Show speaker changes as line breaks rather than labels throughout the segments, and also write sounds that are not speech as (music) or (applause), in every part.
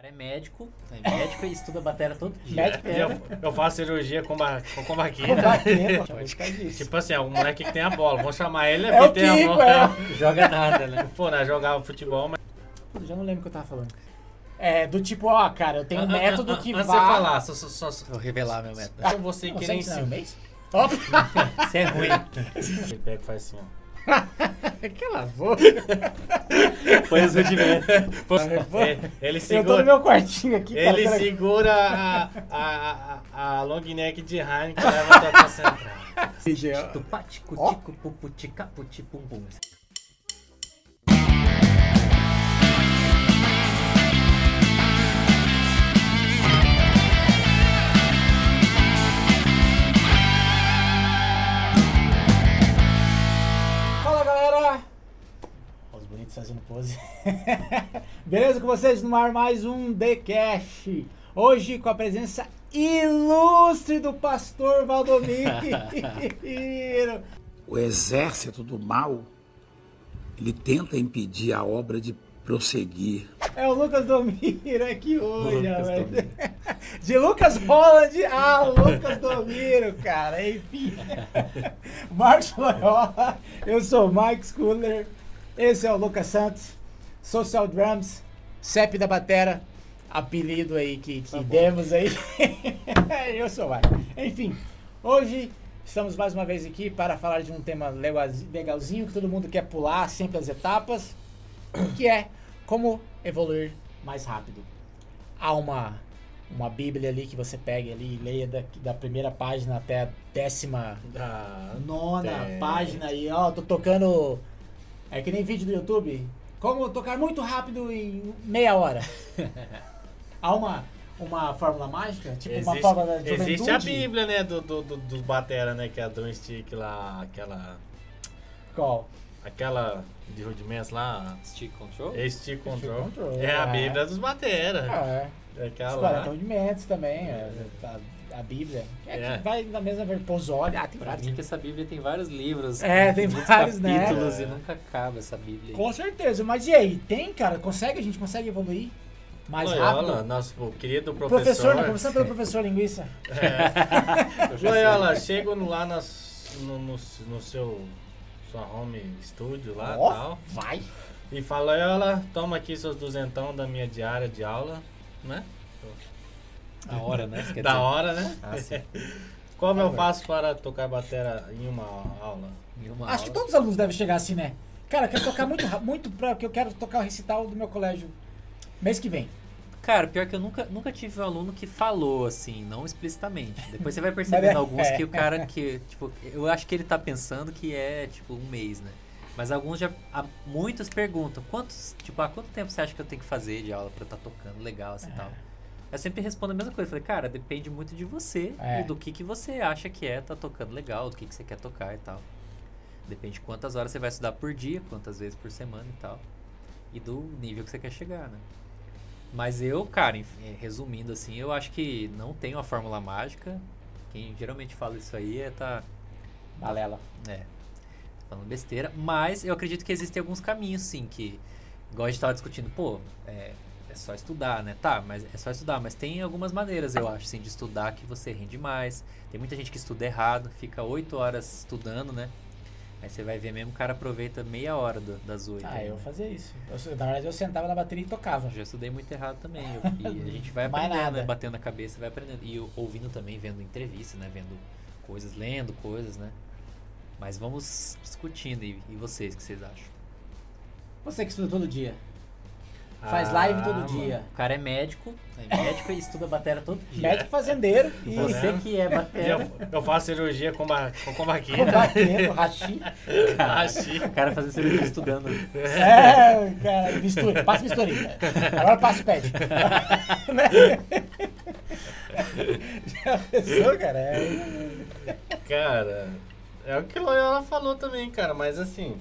cara é médico, é médico e estuda bateria todo (laughs) dia.
Médico
E eu, eu faço cirurgia com, ba, com, (laughs)
disso.
Tipo assim, é o moleque que tem a bola. Vamos chamar ele?
É
porque tem a bola.
é. (laughs)
Joga nada, né?
Pô, né? Jogava futebol, mas.
Já não lembro o que eu tava falando. É, do tipo, ó, cara, eu tenho um método que
Antes
vai...
de você falar, só, só, só, só
Vou revelar meu método.
deixa você querer
não é um!
Você é ruim.
Ele pega e faz assim, ó.
Cala a boca.
Põe os rudimentos.
Ele, ele
Eu tô no
segura,
meu quartinho aqui, cara.
ele
cara.
segura a, a, a, a long neck de Heineken e leva até a central.
Tupatico, tico, puputica, puti,
Bonitos fazendo pose. (laughs) Beleza com vocês? No ar mais um The Cash. Hoje com a presença ilustre do pastor Valdomiro. (laughs)
O exército do mal, ele tenta impedir a obra de prosseguir.
É o Lucas Domiro aqui hoje,
Lucas. (laughs)
De Lucas Holland a Lucas Domiro, cara. Enfim. Marcos Loyola, eu sou o Mike Schuller. Esse é o Lucas Santos, Social Drums, CEP da Batera, apelido aí que, que demos aí. (laughs) eu sou o Mike. Enfim, hoje estamos mais uma vez aqui para falar de um tema legalzi- legalzinho que todo mundo quer pular sempre as etapas que é como evoluir mais rápido. Há uma, uma bíblia ali que você pega ali e leia da, da primeira página até a décima
Ah,
nona
É.
página aí, ó, tô tocando, é que nem vídeo do YouTube, como tocar muito rápido em meia hora. (laughs) Há uma, uma fórmula mágica, tipo uma
existe,
fórmula da juventude.
existe a Bíblia, né? Do, do, do, dos Batera, né? Que é a Drum Stick lá, aquela.
Qual?
Aquela de rudimentos lá.
Stick control?
é Stick Control.
Control,
É a
é.
Bíblia dos Batera.
Ah, é.
É
Os
aquela
40
lá.
rudimentos também, é, a, a Bíblia. É,
É.
que vai na mesma Pozole. Ah, tem
Pra mim que essa Bíblia tem vários livros.
É, tem vários, né?
capítulos
É.
e nunca acaba essa Bíblia. aí.
Com certeza, mas e aí? Tem, cara? Consegue? A gente consegue evoluir mais
Loyola,
rápido?
nosso querido
Professor,
professor.
né? Começando pelo professor Linguiça.
Loyola, (laughs) chego lá nas- no, no, no seu sua home studio lá e
Ó,
tal.
vai.
E fala, Loyola, toma aqui seus duzentão da minha diária de aula, né?
Da hora, né?
Da
dizer?
hora, né?
Ah, sim.
Como eu faço para tocar batera em uma aula?
Em uma
Acho que
aula.
todos os alunos devem chegar assim, né? Cara, eu quero tocar muito, muito pra, porque eu quero tocar o recital do meu colégio mês que vem.
Cara, pior que eu nunca, nunca tive um aluno que falou assim, não explicitamente. Depois você vai (laughs) percebendo
é-
alguns
é.
que o cara que, tipo, eu acho que ele tá pensando que é, tipo, um mês, né? Mas alguns já. há- Muitos perguntam, quantos, tipo, há quanto tempo você acha que eu tenho que fazer de aula pra eu estar tocando legal assim e tal? Eu sempre respondo a mesma coisa. Falei, cara, depende muito de você
É.
e do que, que você acha que é tá tocando legal, do que, que você quer tocar e tal. Depende de quantas horas você vai estudar por dia, quantas vezes por semana e tal. E do nível que você quer chegar, né? Mas eu, cara, enf- eh, resumindo assim, eu acho que não tem uma fórmula mágica. Quem geralmente fala isso aí é tá,
Balela.
é, falando besteira. Mas eu acredito que existem alguns caminhos, sim, que, igual a gente tava discutindo, pô, é, é só estudar, né? Tá, mas é só estudar. Mas tem algumas maneiras, eu acho, sim, de estudar que você rende mais. Tem muita gente que estuda errado, fica oito horas estudando, né? Aí você vai ver mesmo, o cara aproveita meia hora do- das oito.
Ah, eu
né?
fazia isso. Eu, na verdade, eu sentava na bateria e tocava.
Eu já estudei muito errado também. eu- e a (laughs) gente vai aprendendo, né? Batendo na cabeça, vai aprendendo. E ouvindo também, vendo entrevistas, né? Vendo coisas, lendo coisas, né? Mas vamos discutindo. E, e vocês, o que vocês acham?
Você que estuda todo dia. Faz
Ah,
live todo
mano.
dia.
O cara é médico, é (laughs) médico e estuda bateria todo dia.
Médico fazendeiro. E
Você que é batera.
eu, eu faço cirurgia com, ba, com, com baqueta.
combatendo, rachi. (laughs)
Rachi.
O cara fazendo cirurgia estudando.
É, cara, mistura. Passa misturinha. Agora passa o pad. (laughs) Né? Já pensou, cara? É...
Cara, é o que o Loyola falou também, cara, mas assim,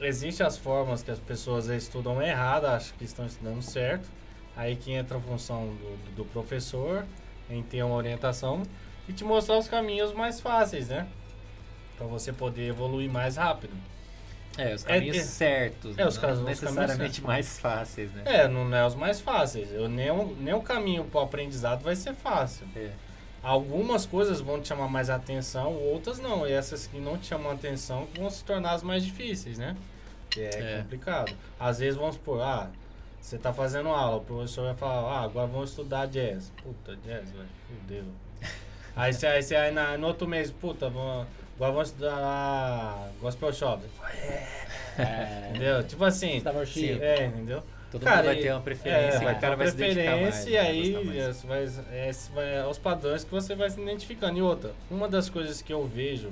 existem as formas que as pessoas estudam errado, acham que estão estudando certo. Aí que entra a função do, do professor em ter uma orientação e te mostrar os caminhos mais fáceis, né? Pra você poder evoluir mais rápido.
É, os
É,
caminhos
é-
certos,
é, os
não
os caminhos
necessariamente mais fáceis, né?
É, não é os mais fáceis. Eu, nem, nem o caminho pro aprendizado vai ser fácil.
É.
Algumas coisas vão te chamar mais atenção, outras não. E essas que não te chamam atenção vão se tornar as mais difíceis, né? Que é,
É.
complicado. Às vezes vamos supor, ah, você tá fazendo aula, o professor vai falar, ah, agora vamos estudar jazz. Puta, jazz, velho, fudeu. (laughs) aí você aí, você- aí na, no outro mês, puta, vamos, agora vamos estudar gospel shop.
É,
Entendeu? Tipo assim.
Worship.
É, entendeu?
Todo
Cara,
mundo vai
e-
ter uma preferência,
É, vai
o cara vai se identificar mais.
preferência e
vai
aí
mais.
vai, esse vai aos padrões que você vai se identificando. E outra, uma das coisas que eu vejo,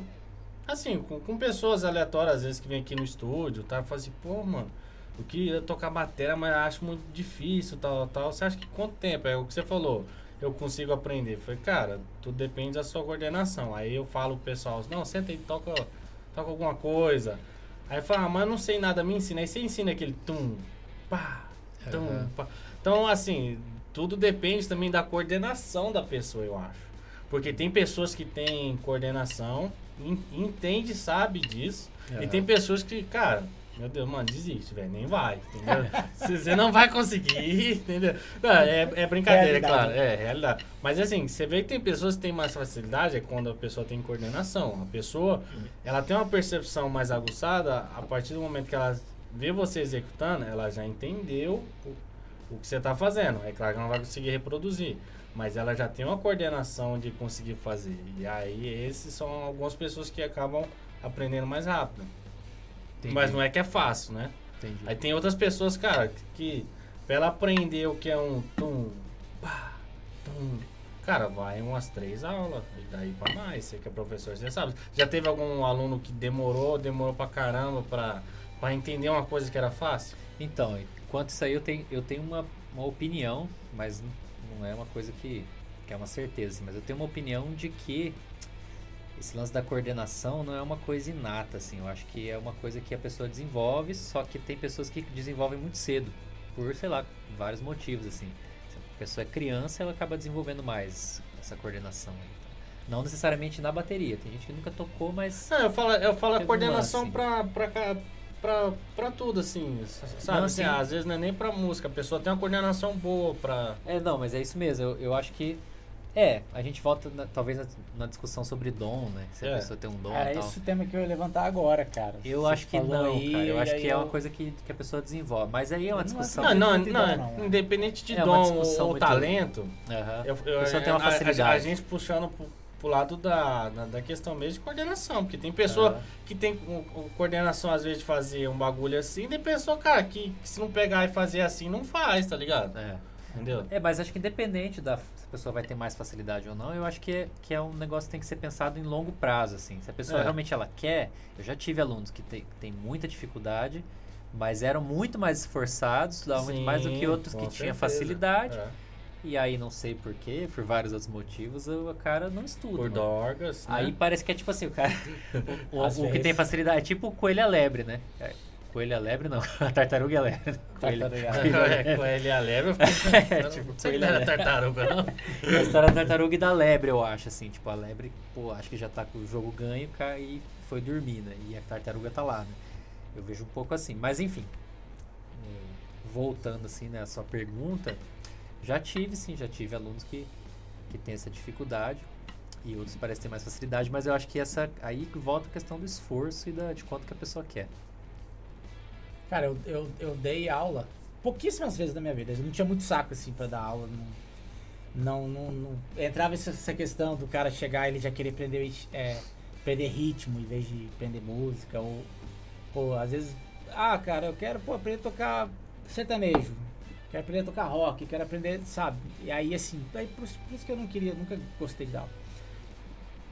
assim, com, com pessoas aleatórias, às vezes que vem aqui no estúdio, tá? Fala assim, pô, mano, eu queria tocar bateria, mas acho muito difícil, tal, tal. Você acha que quanto tempo? É o que você falou. Eu consigo aprender. Foi, cara, tudo depende da sua coordenação. Aí eu falo pro pessoal, não, senta aí, toca, toca alguma coisa. Aí fala, ah, mas eu não sei nada, me ensina. Aí você ensina aquele tum, pá, tum,
Aham.
pá. Então, assim, tudo depende também da coordenação da pessoa, eu acho. Porque tem pessoas que têm coordenação, en- entende, sabe disso. E
Aham.
tem pessoas que, cara, meu Deus, mano, desiste, velho, nem vai, entendeu? (laughs) Você não vai conseguir, entendeu? Não, é, é brincadeira, é
Realidade.
claro, é realidade. Mas assim, você vê que tem pessoas que têm mais facilidade é quando a pessoa tem coordenação. A pessoa, ela tem uma percepção mais aguçada a partir do momento que ela vê você executando, ela já entendeu o, o que você está fazendo. É claro que ela não vai conseguir reproduzir, mas ela já tem uma coordenação de conseguir fazer. E aí, esses são algumas pessoas que acabam aprendendo mais rápido.
Entendi,
Mas não é que é fácil, né?
entendi.
Aí tem outras pessoas, cara, que pra ela aprender o que é um tum, pá, tum, cara, vai umas três aulas, e daí pra mais, você que é professor, você sabe. Já teve algum aluno que demorou, demorou pra caramba pra, pra entender uma coisa que era fácil?
Então, quanto isso aí, eu tenho, eu tenho uma, uma opinião, mas não é uma coisa que, que é uma certeza, mas eu tenho uma opinião de que esse lance da coordenação não é uma coisa inata, assim, eu acho que é uma coisa que a pessoa desenvolve, só que tem pessoas que desenvolvem muito cedo, por, sei lá, vários motivos, assim. Se a pessoa é criança, ela acaba desenvolvendo mais essa coordenação. então. Não necessariamente na bateria, tem gente que nunca tocou, mas...
Não, eu falo, eu falo a coordenação
lance.
pra, pra, pra tudo, assim, sabe?
Não,
Assim,
sim.
às vezes não é nem pra música, a pessoa tem uma coordenação boa pra...
É, não, mas é isso mesmo. Eu, eu acho que. É, a gente volta na- talvez na, na discussão sobre dom, né? Se a
É.
pessoa tem um dom
Era
e tal.
esse o tema que eu ia levantar agora, cara.
Eu
Você
acho que não,
aí,
cara. Eu acho que é uma
eu-
coisa que, que a pessoa desenvolve. Mas aí é uma
Eu não
discussão.
Não, não, não,
dom, não.
independente de
É
dom ou talento,
Aham.
Eu, eu,
A pessoa tem uma
a- a-
facilidade.
A, gente puxando pro, pro lado da, da, da questão mesmo de coordenação, porque tem pessoa
Aham.
que tem co- coordenação às vezes de fazer um bagulho assim, tem pessoa, cara, que, que se não pegar e fazer assim, não faz, tá ligado?
É.
Entendeu?
É, mas acho que independente da se a pessoa vai ter mais facilidade ou não, eu acho que é, que é um negócio que tem que ser pensado em longo prazo, assim. Se a pessoa
É.
realmente ela quer, eu já tive alunos que tem, tem muita dificuldade, mas eram muito mais esforçados, estudavam muito mais do que
Sim,
outros que tinham facilidade.
É.
E aí, não sei porquê, por vários outros motivos, o cara não estuda.
Por dorgas, né?
Aí parece que é tipo assim, o cara. (laughs) O, o- o que tem facilidade é tipo o coelho a lebre, né? É, coelho a lebre não, (laughs) a tartaruga é a lebre. Coelho,
é, ele e a lebre, eu (laughs) fiquei
É, tipo,
era
é-
tartaruga, não.
É a história da tartaruga e da lebre, eu acho, assim. Tipo, a lebre, pô, acho que já tá com o jogo ganho ca- e foi dormir, né? E a tartaruga tá lá, né? Eu vejo um pouco assim. Mas enfim, é, voltando assim, né, a sua pergunta, já tive sim, já tive alunos que, que têm essa dificuldade e outros parecem ter mais facilidade, mas eu acho que essa aí volta a questão do esforço e da, de quanto que a pessoa quer.
Cara, eu, eu, eu dei aula pouquíssimas vezes na minha vida. Eu não tinha muito saco, assim, pra dar aula. Não, não, não, não- Entrava essa, questão do cara chegar ele já querer aprender, é, ritmo em vez de aprender música. Ou, pô, às vezes... Ah, cara, eu quero pô, aprender a tocar sertanejo. Quero aprender a tocar rock, quero aprender, sabe? E aí, assim, aí por, isso- por isso que eu não queria, nunca gostei de dar aula.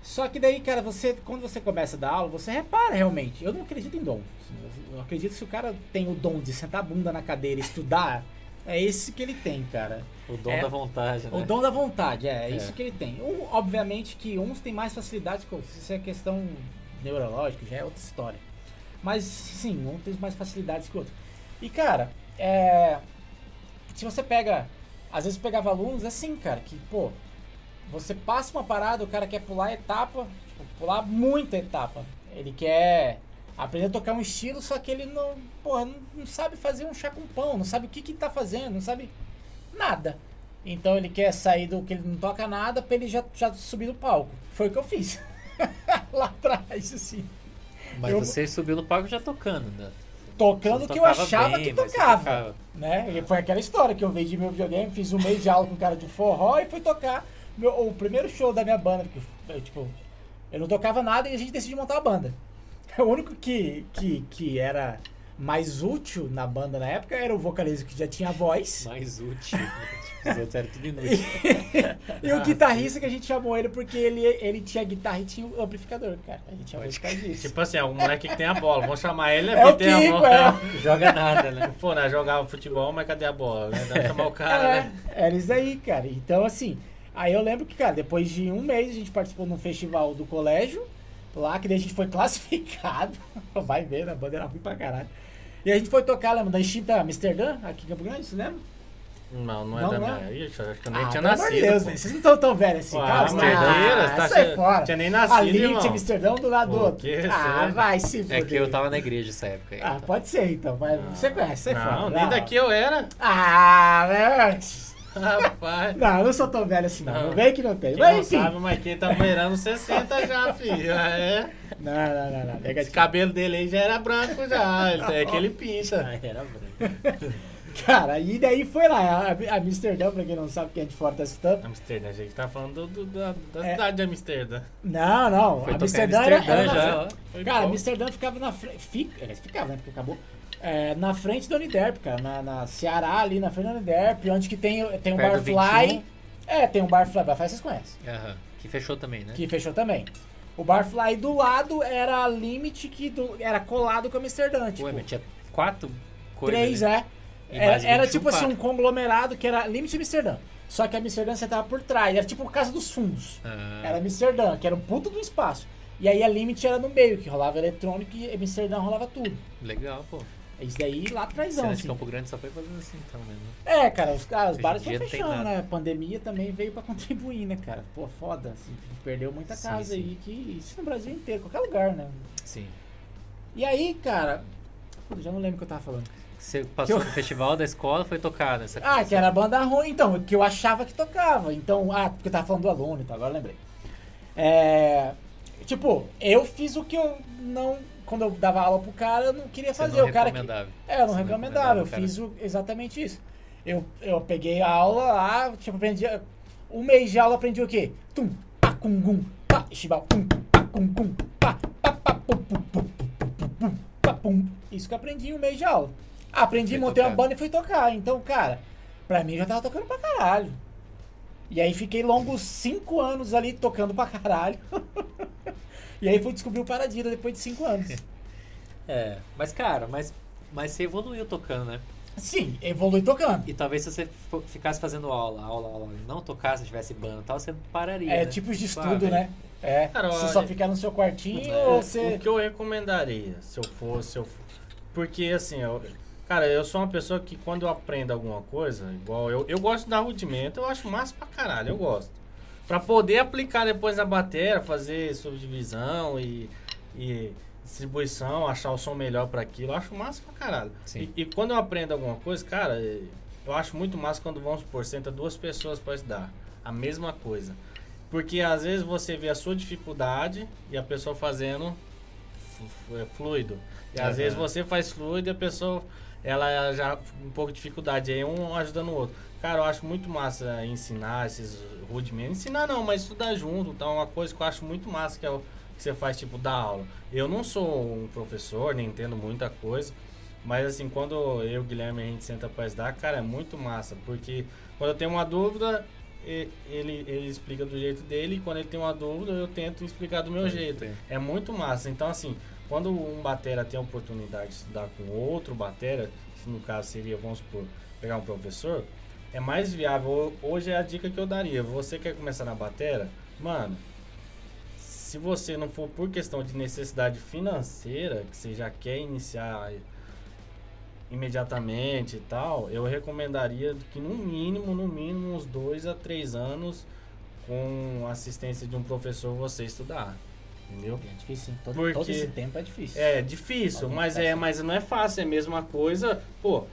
Só que daí, cara, você quando você começa a dar aula, você repara realmente. Eu não acredito em dom. Eu acredito que se o cara tem o dom de sentar a bunda na cadeira e estudar, é esse que ele tem, cara.
O dom
É,
da vontade, né?
O dom da vontade, é, é
É.
isso que ele tem. Um, obviamente que uns têm mais facilidade que outros. Isso é questão neurológica, já é outra história. Mas sim, um tem mais facilidades que o outro. E cara, é, se você pega. Às vezes eu pegava alunos assim, cara, que, pô, você passa uma parada, o cara quer pular etapa, tipo, pular muita etapa. Ele quer aprender a tocar um estilo, só que ele não, porra, não, não sabe fazer um chá com pão, não sabe o que que tá fazendo, não sabe nada. Então ele quer sair do que ele não toca nada pra ele já, já subir no palco. Foi o que eu fiz. (laughs) Lá atrás, assim.
Mas
Eu-
você subiu no palco já tocando, né?
Tocando o que eu achava
bem,
que tocava.
tocava.
Né? E foi aquela história que eu vendi meu videogame, fiz um mês de aula com um cara de forró e fui tocar meu, o primeiro show da minha banda. Porque, eu, tipo, eu não tocava nada e a gente decidiu montar uma banda. (laughs) O único que, que, que era mais útil na banda na época era o vocalista que já tinha voz.
Mais útil. Os outros eram tudo inútil. (laughs)
E o guitarrista que a gente chamou ele porque ele, ele tinha guitarra e tinha o amplificador, cara. A gente chamou ele por disso.
Tipo assim, é o moleque que tem a bola. Vamos chamar ele, é
É o
porque tem a bola. (laughs)
Joga nada, né?
Pô, nós jogava futebol, mas cadê a bola? Né? Dá pra chamar o cara,
É,
né?
era isso aí, cara. Então, assim, aí eu lembro que, cara, depois de um mês a gente participou de um festival do colégio, lá, que daí a gente foi (laughs) classificado. Vai ver, a banda era ruim pra caralho. E a gente foi tocar, lembra, da extinta Amsterdã, aqui em Campo Grande, você lembra?
Não, não é
Não,
da
não
minha.
é?
Ixi, acho que eu nem
ah,
tinha
pelo amor
nascido.
de Deus, velho, vocês não estão tão velhos assim, calma.
Amsterdã,
Ah,
tá
sai
che-
fora.
tinha nem nascido,
Ali,
irmão.
tinha Amsterdã um do lado do outro.
que
ah,
sério?
vai se
É
fuder.
que eu tava na igreja essa época aí.
Ah,
então.
pode ser então, mas você conhece, sai fora.
Não, nem daqui eu era.
Ah, velho.
Rapaz.
Não, eu não sou tão velho assim, não.
Não.
Vem que não tem.
Quem
Mas
não
enfim.
sabe, mas quem tá beirando 60 já, filho. Ah, É.
Não, não, não, não.
Esse cabelo dele aí já era branco já. Ele é que ele pinta.
Ah, era branco. (laughs)
Cara, e daí foi lá, a, Amsterdã, pra quem não sabe, quem é de fora tá assistindo.
Amsterdã, a gente tá falando do, do- da, da
É.
cidade de Amsterdã.
Não, não,
Foi
Amsterdã era,
Amsterdã
era na
já.
Foi
Cara,
bom.
Amsterdã ficava na frente. Fica, ficava, né? Porque acabou. É, na frente da Uniderp, cara. Na, na Ceará, ali na frente da Uniderp, onde que tem, tem um
Perto do
Barfly.
21.
É, tem um Barfly. Barfly vocês conhecem.
Aham. Que fechou também, né?
Que fechou também. O Barfly do lado era a Limit, que do- era colado com Amsterdã. Tipo,
Ué, mas tinha quatro coisas.
três,
né?
é.
E
Era, era
21
tipo assim, um conglomerado que era Limit Amsterdã. Só que a Amsterdã você tava por trás. Era tipo Casa dos Fundos.
Ah,
Era Amsterdã, que era um puto do espaço. E aí a Limit era no meio, que rolava eletrônico e Amsterdã rolava tudo.
Legal, pô.
Isso daí lá atrás,
Cena de
assim.
Campo Grande só foi fazendo assim então mesmo.
É, cara, os, cara, os bares
tem
fechando, né? A pandemia também veio pra (laughs) contribuir, né, cara? Pô, foda, assim, perdeu muita
Sim,
casa
sim.
aí, que isso no Brasil inteiro, qualquer lugar, né?
Sim.
E aí, cara, pô, já não lembro o que eu tava falando.
Você passou
eu-
no festival da escola, foi tocar nessa
Ah, que era a banda ruim, então, que eu achava que tocava. Então, ah, porque eu tava falando do aluno, então agora eu lembrei. É. Tipo, eu fiz o que eu não. Quando eu dava aula pro cara, eu não queria fazer.
não
o cara que. É, eu não
Você não
recomendava, eu
recomendava, cara.
fiz o- exatamente isso. Eu, eu peguei a aula lá, tipo, aprendi. Um mês de aula aprendi o quê? Tum, pá, cum, gum, pá, shibal, tum, pá, cum, gum, pá, pá, pá, pum, pum, pum, pum, pum, pá, pum. Isso que eu aprendi em um mês de aula. Aprendi, montei uma banda e fui tocar. Então, cara, pra mim já tava tocando pra caralho. E aí fiquei longos cinco anos ali tocando pra caralho. (laughs) e aí fui descobrir o Paradira depois de cinco anos. (laughs)
É, mas cara, mas, mas você evoluiu tocando, né?
Sim, evolui tocando.
E talvez se você ficasse fazendo aula, aula, aula, e não tocasse, tivesse banda e tal, você pararia.
É
né?
tipos de
ah,
estudo,
velho,
né? É.
Cara,
você
olha-
só ficar no seu quartinho
É,
ou
O
você.
que eu recomendaria, se eu fosse, se eu for- Porque assim, eu, cara, eu sou uma pessoa que quando eu aprendo alguma coisa, igual eu, eu gosto da rudimento, eu acho massa pra caralho, eu gosto. Pra poder aplicar depois na bateria, fazer subdivisão e, e distribuição, achar o som melhor pra aquilo, eu acho massa pra caralho. E, e quando eu aprendo alguma coisa, cara, eh, eu acho muito massa quando vamos supor, senta duas pessoas pra estudar a mesma coisa. Porque às vezes você vê a sua dificuldade e a pessoa fazendo é fluido. E às
Aham.
vezes você faz fluido e a pessoa ela já um pouco de dificuldade, aí um ajudando o outro. Cara, eu acho muito massa ensinar esses rudimentos. Ensinar não, mas estudar junto. Então, é uma coisa que eu acho muito massa que é o que você faz, tipo, dar aula. Eu não sou um professor, nem entendo muita coisa. Mas, assim, quando eu e o Guilherme a gente senta pra estudar, cara, é muito massa. Porque quando eu tenho uma dúvida, ele, ele explica do jeito dele. E quando ele tem uma dúvida, eu tento explicar do meu jeito. É muito massa. Então, assim, quando um batera tem a oportunidade de estudar com outro batera, que no caso seria, vamos supor, pegar um professor, é mais viável. Hoje é a dica que eu daria. Você quer começar na batera? Mano, se você não for por questão de necessidade financeira, que você já quer iniciar imediatamente e tal, eu recomendaria que no mínimo, no mínimo, uns dois a três anos com assistência de um professor você estudar. Entendeu?
É difícil? Todo,
Porque-
todo esse tempo é difícil.
É difícil,
Alguém
mas é,
isso.
mas não é fácil, é a mesma coisa. Pô,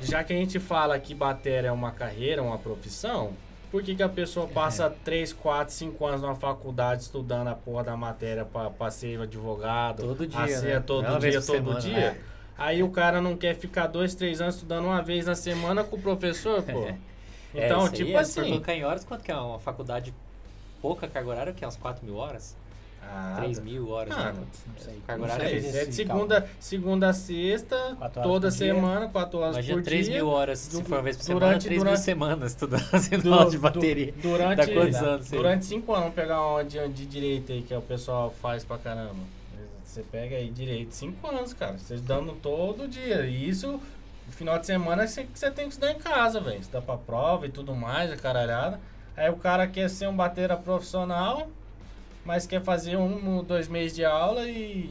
já que a gente fala que bater é uma carreira, uma profissão, por que, que a pessoa passa 3, 4, 5 anos numa faculdade estudando a porra da matéria pra, pra ser advogado?
Todo dia,
a ser
né?
todo
vez
dia, todo
semana,
dia.
né?
Aí o cara não quer ficar dois, três anos estudando uma vez na semana com o professor, (laughs) pô.
É,
Então,
aí
tipo
é, Se
assim.
for colocar em horas, quanto que é uma faculdade pouca carga horária? Que é uns 4 mil horas?
Ah,
3 mil horas?
Ah,
né?
Não sei.
Carga horária
sei, é de segunda, segunda a sexta, toda semana, 4 horas
Imagina
por
3
dia.
mil horas, se
Du-
for uma vez por
durante-
semana, 3 mil
durante-
semanas estudando, (laughs)
Du-
aula de
du-
bateria.
durante,
Dá quantos anos?
Durante cinco anos, vamos pegar uma de, de direito aí que o pessoal faz pra caramba. Você pega aí direito, cinco anos, cara. Você dando todo dia. E isso, no final de semana, você, você tem que estudar em casa, velho. Estudar pra prova e tudo mais, a caralhada. Aí o cara quer ser um batera profissional, mas quer fazer um, dois meses de aula e,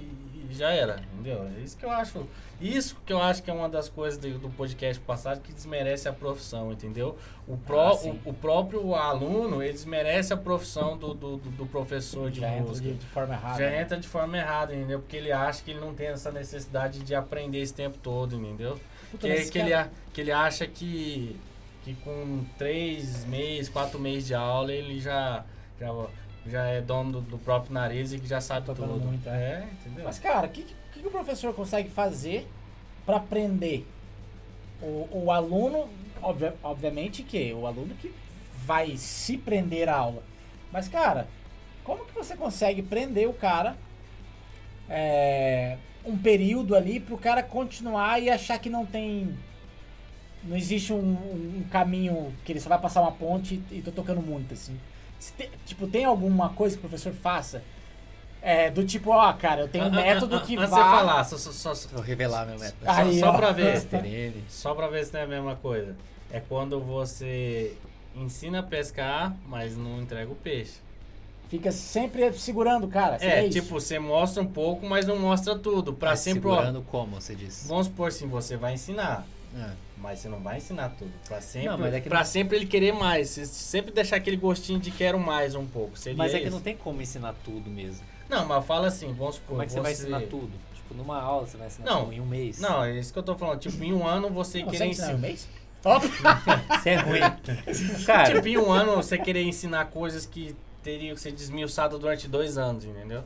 e já era, entendeu? É isso que eu acho. Isso que eu acho que é uma das coisas do, do podcast passado que desmerece a profissão, entendeu? O, pró,
Ah,
o, o próprio aluno, ele desmerece a profissão do, do, do- professor de
Já entra
música.
de, de forma errada.
Já
né?
entra de forma errada, entendeu? Porque ele acha que ele não tem essa necessidade de aprender esse tempo todo, entendeu?
Puta,
Que, que, ele, que ele acha que, que com três meses, quatro meses de aula, ele já, já, já é dono do, do próprio nariz e que já sabe
Tocando
tudo.
muito,
é, entendeu?
Mas, cara, o que, que, que o professor consegue fazer pra aprender? O, o aluno, obvia- obviamente que o aluno que vai se prender à aula. Mas, cara, como que você consegue prender o cara é, um período ali pro cara continuar e achar que não tem. Não existe um, um caminho que ele só vai passar uma ponte e tô tocando muito, assim. Te- tipo, tem alguma coisa que o professor faça? É, do tipo, ó, cara, eu tenho um
Ah, ah,
método
ah,
que
Antes
vai.
você falar, só, só, só, só,
Vou revelar meu método.
só-
Aí,
só
ó.
pra ver.
Terene.
Só pra ver se não é a mesma coisa. É quando você ensina a pescar, mas não entrega o peixe.
Fica sempre segurando, o cara.
É,
isso?
tipo, você mostra um pouco, mas não mostra tudo. Pra
Mas
sempre, ó,
segurando como, você disse?
Vamos supor assim, você vai ensinar,
Ah,
mas você não vai ensinar tudo. Pra sempre,
Não, mas é que
pra
não-
sempre ele querer mais. Você sempre deixar aquele gostinho de quero mais um pouco. Seria
Mas é que
isso.
não tem como ensinar tudo mesmo.
Não, mas fala assim, vamos supor.
Como é que você vai ensinar tudo? Tipo, numa aula você vai ensinar
Não.
tudo em um mês.
Não, é isso que eu tô falando. Tipo, em um ano você
Não,
querer
ensinar em um mês?
Isso (laughs) é ruim. (laughs) Cara,
Tipo, em um ano você querer ensinar coisas que teriam que ser desmiuçadas durante dois anos, entendeu?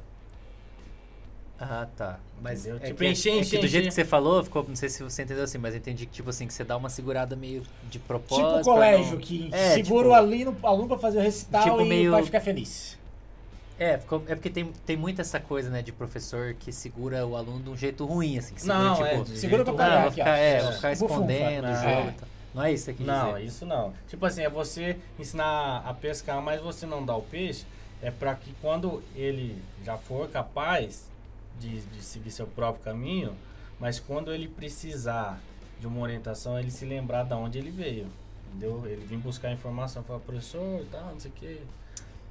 Ah, tá. Mas
Entendeu?
é
Tipo,
que, é-
encher,
é que do jeito que você falou, ficou, não sei se você entendeu assim, mas eu entendi que, tipo assim, que você dá uma segurada meio de propósito.
Tipo o colégio,
não-
que
É,
segura
tipo-
o aluno, aluno pra fazer o recital
Tipo
e
meio-
vai ficar feliz.
É, ficou- é porque tem, tem muito essa coisa, né, de professor que segura o aluno de um jeito ruim, assim. Que segura,
Não,
tipo,
é. de
segura pra
ah,
pegar
vou
aqui, ó.
ficar, é, vou
É.
ficar
Bufunfa.
escondendo o
Ah.
jogo e tal. Não é isso quis
Não,
dizer.
isso não. Tipo assim, é você ensinar a pescar, mas você não dá o peixe, é pra que quando ele já for capaz de, de seguir seu próprio caminho, mas quando ele precisar de uma orientação, ele se lembrar de onde ele veio. Entendeu? Ele vir buscar informação, falar, professor, e tal, não sei o que.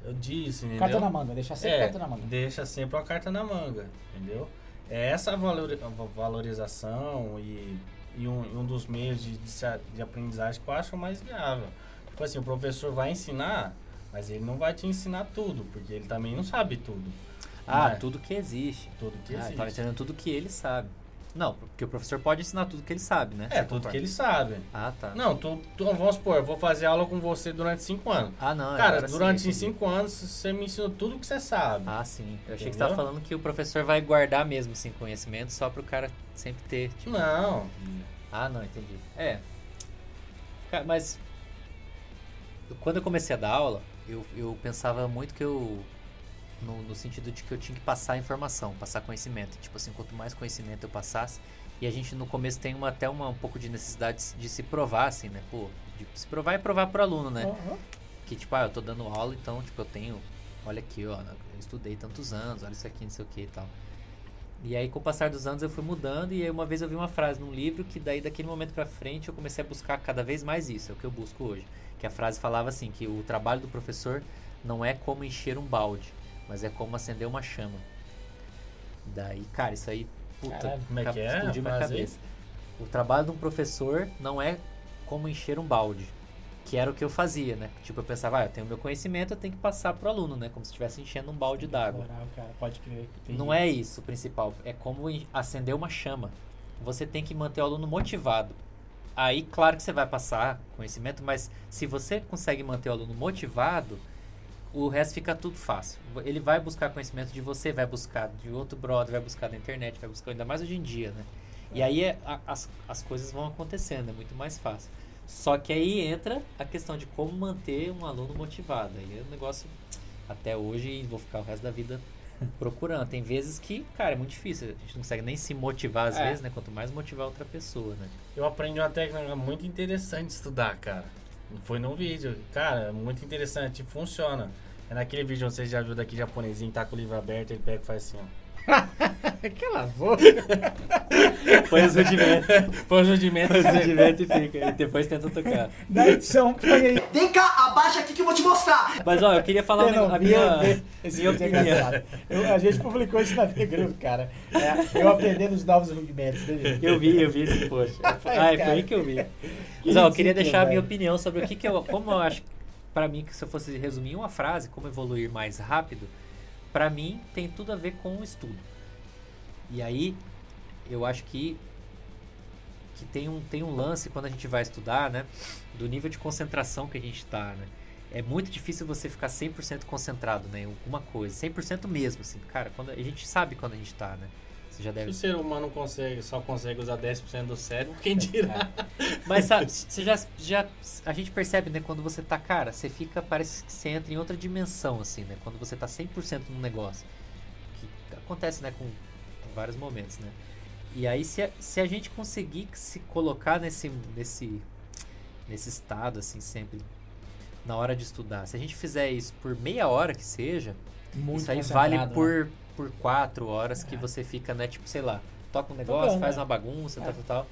Eu disse, entendeu?
Carta na manga, deixa sempre
É,
carta na manga.
deixa sempre uma carta na manga, entendeu? É essa valori- valorização e, e um, e um dos meios de, de, de aprendizagem que eu acho mais viável. Tipo assim, o professor vai ensinar, mas ele não vai te ensinar tudo, porque ele também não sabe tudo.
Ah,
né?
tudo que existe.
Tudo que
ah,
existe.
tava entendendo tudo que ele sabe. Não, porque o professor pode ensinar tudo que ele sabe, né?
É,
Você
tudo
concorda?
que ele sabe.
Ah, tá.
Não, tu, tu- vamos supor, eu vou fazer aula com você durante cinco anos.
Ah, não.
Cara,
sim,
durante
entendi.
cinco anos você me ensinou tudo que você sabe.
Ah, sim. Eu achei que você
Entendeu?
tava falando que o professor vai guardar mesmo, assim, conhecimento só pro cara sempre ter. Tipo...
Não.
Ah, não, entendi. É. Cara, mas. Quando eu comecei a dar aula, eu, eu pensava muito que eu. No, no sentido de que eu tinha que passar informação, passar conhecimento. Tipo assim, quanto mais conhecimento eu passasse. E a gente no começo tem uma, até uma, um pouco de necessidade de se provar, assim, né? Pô, de se provar e provar pro aluno, né?
Aham.
Que tipo, ah, eu tô dando aula, então, tipo, eu tenho. Olha aqui, ó, eu estudei tantos anos, olha isso aqui, não sei o que e tal. E aí, com o passar dos anos, eu fui mudando. E aí, uma vez eu vi uma frase num livro que, daí, daquele momento pra frente, eu comecei a buscar cada vez mais isso. É o que eu busco hoje. Que a frase falava assim: que o trabalho do professor não é como encher um balde, mas é como acender uma chama. Daí, cara, isso aí, puta,
Caralho,
como é que é
explodiu minha cabeça. O trabalho de um professor não é como encher um balde, Que era o que eu fazia, né? Tipo, eu pensava, ah, eu tenho meu conhecimento, eu tenho que passar pro aluno, né? Como se estivesse enchendo um balde d'água.
Pode crer.
Não é isso o principal, é como en- acender uma chama. Você tem que manter o aluno motivado. Aí, claro que você vai passar conhecimento, mas se você consegue manter o aluno motivado, o resto fica tudo fácil. Ele vai buscar conhecimento de você, vai buscar de outro brother, vai buscar na internet, vai buscar ainda mais hoje em dia, né? E aí é- a- as, as coisas vão acontecendo, é muito mais fácil. Só que aí entra a questão de como manter um aluno motivado. Aí é um negócio até hoje e vou ficar o resto da vida (laughs) procurando. Tem vezes que, cara, é muito difícil. A gente não consegue nem se motivar às
É.
vezes, né? Quanto mais motivar outra pessoa, né?
Eu aprendi uma técnica muito interessante de estudar, cara. Foi no vídeo. Cara, muito interessante. Funciona. É naquele vídeo você já viu daqui japonesinho, tá com o livro aberto, ele pega e faz assim, ó. (laughs)
Aquela boca.
Põe os rudimentos.
Põe os rudimentos.
Põe os rudimentos e fica. E depois tenta tocar.
Na edição, põe aí.
Vem cá, abaixa aqui que eu vou te mostrar.
Mas ó, eu queria falar
Eu não
a minha.
Esse
minha
é
opinião.
Eu- a gente publicou isso na Group, cara. É, eu aprendendo os novos rudimentos. né?
Eu vi, eu vi esse post. (laughs) Ah, foi aí que eu vi. Mas ó, eu queria deixar a minha
velho.
opinião sobre o que, que eu. Como eu acho. Pra mim, que se eu fosse resumir em uma frase, como evoluir mais rápido, pra mim tem tudo a ver com o estudo. E aí, eu acho que. Que tem um, tem um lance quando a gente vai estudar, né? Do nível de concentração que a gente tá, né? É muito difícil você ficar 100% concentrado, né? Em alguma coisa. 100% mesmo, assim. Cara, quando, a gente sabe quando a gente tá, né? Você já
Se
deve
o ser humano consegue, só consegue usar 10% do cérebro, quem dirá? (laughs)
Mas sabe, você já, já. A gente percebe, né, quando você tá, cara, você fica, parece que você entra em outra dimensão, assim, né? Quando você tá 100% no negócio. Que acontece, né, com, vários momentos, né? E aí, se a, se a gente conseguir se colocar nesse, nesse, nesse estado, assim, sempre, na hora de estudar, se a gente fizer isso por meia hora que seja,
Muito
isso aí vale
concentrado, né?
Por, quatro horas que você fica, né? Tipo, sei lá, toca um negócio,
Tocando,
faz
né?
uma bagunça,
É.
tal, tal, tal.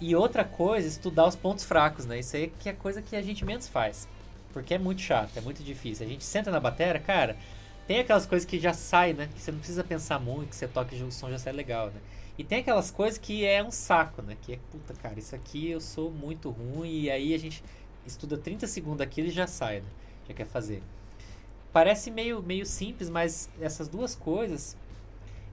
E outra coisa, estudar os pontos fracos, né? Isso aí que é coisa que a gente menos faz. Porque é muito chato, é muito difícil. A gente senta na bateria, cara, tem aquelas coisas que já sai, né? Que você não precisa pensar muito, que você toca e o som já sai legal, né? E tem aquelas coisas que é um saco, né? Que é, puta, cara, isso aqui eu sou muito ruim. E aí a gente estuda 30 segundos aquilo e já sai, né? Já quer fazer. Parece meio, meio simples, mas essas duas coisas.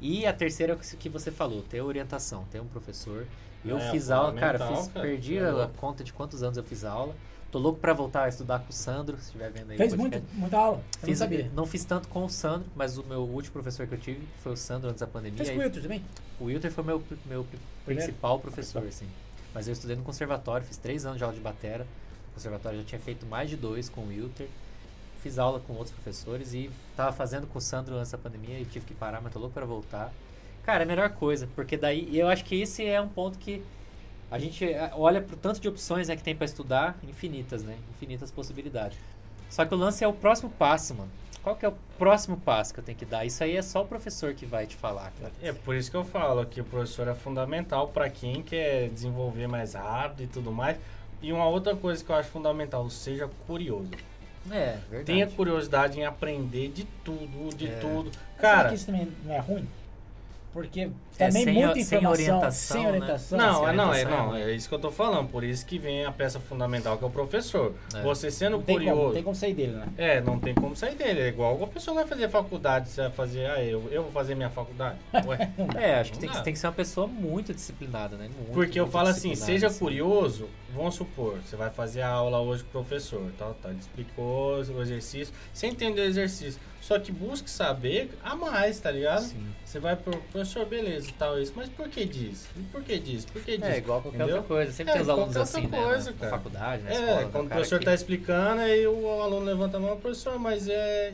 E a terceira é o que você falou, ter orientação, ter um professor. Eu
É,
fiz aula, cara, fiz,
cara.
perdi
É
a conta de quantos anos eu fiz aula. Tô louco pra voltar a estudar com o Sandro, se estiver vendo aí. o
Fez muito, muita aula. Eu
Fiz,
não sabia.
não fiz tanto com o Sandro, mas o meu último professor que eu tive foi o Sandro antes da pandemia.
Fez com o
Aí
Wilton também?
o Wilter foi meu, meu
Primeiro?
principal professor, assim. Mas eu estudei no conservatório, fiz três anos de aula de batera. No conservatório já tinha feito mais de dois com o Wilter. Fiz aula com outros professores e tava fazendo com o Sandro antes da pandemia e tive que parar, mas tô louco pra voltar. Cara, é a melhor coisa, porque daí eu acho que esse é um ponto que a gente eh, olha pro tanto de opções né, que tem pra estudar, infinitas, né? Infinitas possibilidades. Só que o lance é o próximo passo, mano. Qual que é o próximo passo que eu tenho que dar? Isso aí é só o professor que vai te falar, cara.
É por isso que eu falo que o professor é fundamental para quem quer desenvolver mais rápido e tudo mais. E uma outra coisa que eu acho fundamental, seja curioso.
É, verdade.
Tenha curiosidade em aprender de tudo, de
É.
tudo.
Será
Cara,
que isso também não é ruim? Porque
É,
também
sem
muita
o- sem
informação,
orientação,
sem
né?
orientação.
não,
sem
é, não, é,
orientação é
não, é isso que eu tô falando. Por isso que vem a peça fundamental, que é o professor.
É.
Você sendo
não tem como,
curioso.
não tem como sair dele, né?
É, não tem como sair dele. É igual a pessoa vai fazer faculdade, você vai fazer, ah, eu, eu vou fazer minha faculdade. (laughs) Ué.
É, acho que tem, que tem que ser uma pessoa muito disciplinada, né? Muito,
Porque eu falo assim, seja
assim.
curioso, vamos supor, você vai fazer a aula hoje com o professor, tal, tal, ele explicou o exercício, você entendeu o exercício, só que busque saber a mais, tá ligado?
Sim.
Você vai pro professor, beleza, tal, isso, mas por que? E por que disso? Por que disso?
É, igual qualquer
Entendeu?
outra coisa. Sempre
É,
tem os alunos assim, né?
coisa,
na,
cara.
na faculdade, na
É,
escola. né,
quando o professor
que-
tá explicando, aí o aluno levanta a mão, professor, mas é.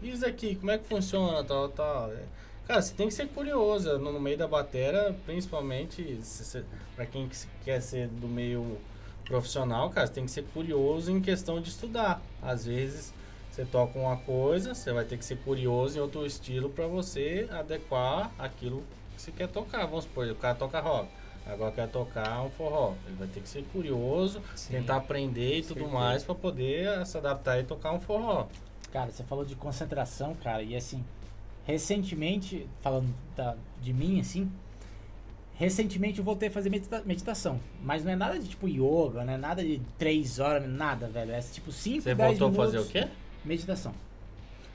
Isso aqui, como é que funciona, tal, tal. É, Cara, você tem que ser curioso. No, no meio da batera, principalmente, pra quem quer ser do meio profissional, cara, você tem que ser curioso em questão de estudar. Às vezes, você toca uma coisa, você vai ter que ser curioso em outro estilo pra você adequar aquilo que você quer tocar. Vamos supor, o cara toca rock. Agora quer tocar um forró. Ele vai ter que ser curioso,
Sim.
tentar aprender e tudo
Certeza.
mais pra poder se adaptar e tocar um forró.
Cara, você falou de concentração, cara, e assim, recentemente, falando da- de mim, assim, Recentemente eu voltei a fazer medita- meditação. Mas não é nada de tipo yoga, não é nada de três horas, nada, velho. É tipo 5,
Você
10
voltou a
minutos.
fazer o quê?
Meditação.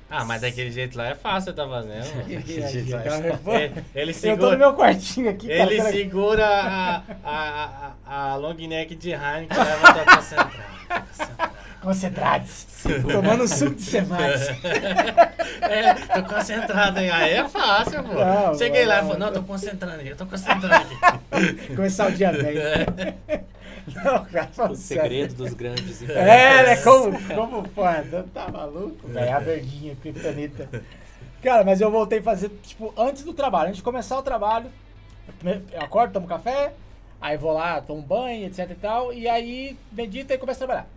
Ah, mas daquele jeito lá é fácil tá fazendo. (laughs) Ele, ele
Eu tô no
segura,
meu quartinho aqui, cara.
ele
cara.
segura a, a, a, a long neck de Heineken e leva pra concentrado.
Concentrados. Tomando suco de semate. (laughs)
É, tô concentrado aí. Aí é fácil, pô.
Não,
Cheguei lá e
não,
falei, não, tô concentrando aqui, eu tô concentrando aqui. (laughs)
Começar o dia bem. Não, cara,
O segredo dos grandes
É, né? Como, como não tá maluco, velho? A verdinha, criptonita. Cara, mas eu voltei a fazer, tipo, antes do trabalho. Antes de começar o trabalho, eu acordo, tomo café, aí vou lá, tomo banho, etc e tal, e aí medito e começo a trabalhar.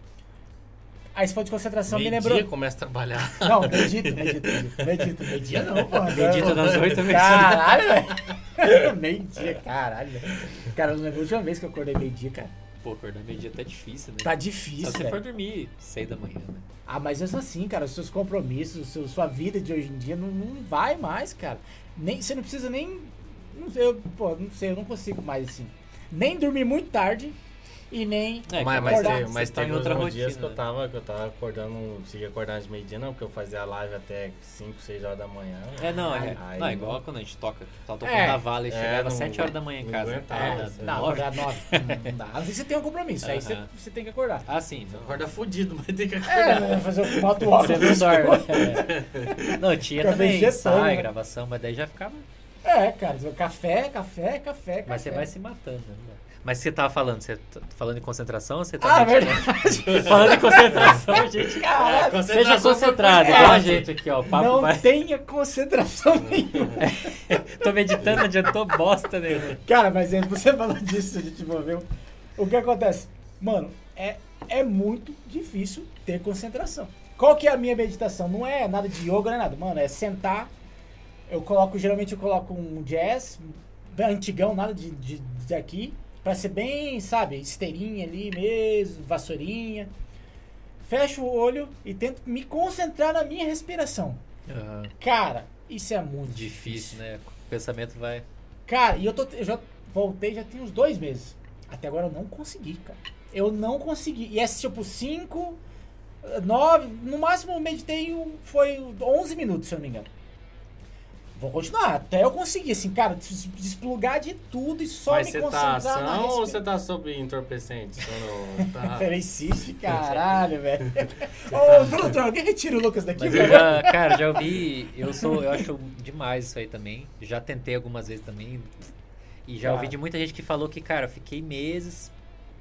Aí se for de concentração, me lembrou...
Meio-dia começa a trabalhar.
Não, medito, medito, medito, medito, meio-dia não, pô.
Medita das oito meia-dia.
Caralho, velho. meio-dia, caralho. velho. (laughs) Cara, eu não lembro a última vez que eu acordei meio-dia, cara.
Pô, acordar meio-dia tá difícil, né?
Tá
Só
difícil,
se você for dormir seis da manhã, né?
Ah, mas é assim, cara, os seus compromissos, o seu- sua vida de hoje em dia não, não vai mais, cara. Nem, você não precisa nem. Não sei, eu, pô, não sei, eu não consigo mais assim. Nem dormir muito tarde e nem.
É,
mas,
que
mas,
você
mas
tá em outra
uns dias
rotina,
que eu
né?
tava, que eu tava acordando, não conseguia acordar antes de meio-dia, não, porque eu fazia live até 5, 6 horas da manhã.
É, não, é.
Aí
não, é igual quando a gente toca. Tava tocando
É.
na Vale e
É,
chegava
não-
às 7 horas da manhã em
não
casa.
aguentava,
É,
assim.
Não,
nove.
acordar nove. Não, (laughs) não dá. A não ser que você tenha um compromisso. Aí você, tem que acordar.
Ah, sim. Não,
Acorda fudido, (laughs) mas tem que acordar.
É, vai fazer o moto walk.
Você não dorme. É. Não, tinha
Fica
também ensaio,
né?
gravação, mas daí já ficava.
É, cara, café, café, café,
Mas você
café.
vai se matando, né? Mas você tava falando, você tá falando em concentração ou você tá
Ah,
meditando?
verdade. (laughs)
Falando em concentração, (laughs) gente.
Caralho,
concentração
Seja
foi
concentrado, igual a gente aqui, ó. O papo
não
vai.
tenha concentração (laughs) nenhuma.
Tô meditando, não adiantou bosta nenhuma.
Cara, mas é, você falou disso, a gente envolveu. O que acontece? Mano, é, é muito difícil ter concentração. Qual que é a minha meditação? Não é nada de yoga, não é nada. Mano, é sentar. Eu coloco, geralmente eu coloco um jazz, antigão, nada de, de, de aqui. Pra ser bem, sabe, esteirinha ali mesmo, vassourinha. Fecho o olho e tento me concentrar na minha respiração. Cara, isso é muito
Difícil, né? O pensamento vai.
Cara, e eu, tô, eu já voltei já tem uns dois meses. Até agora eu não consegui, cara. Eu não consegui. E é tipo 5, 9, no máximo eu meditei foi 11 minutos, se eu não me engano. Vou continuar, até eu conseguir, assim, cara, des- desplugar de tudo e só
Mas
me
você tá
concentrar na
ação ou você tá sob entorpecente? Quando tá... (laughs)
Peraí, insiste, (laughs) caralho, velho. (laughs) Ô, produtor, alguém retira o Lucas daqui, velho.
já, cara, já ouvi. Eu sou, eu acho demais isso aí também. Já tentei algumas vezes também. E já
Cara.
ouvi de muita gente que falou que, cara, eu fiquei meses.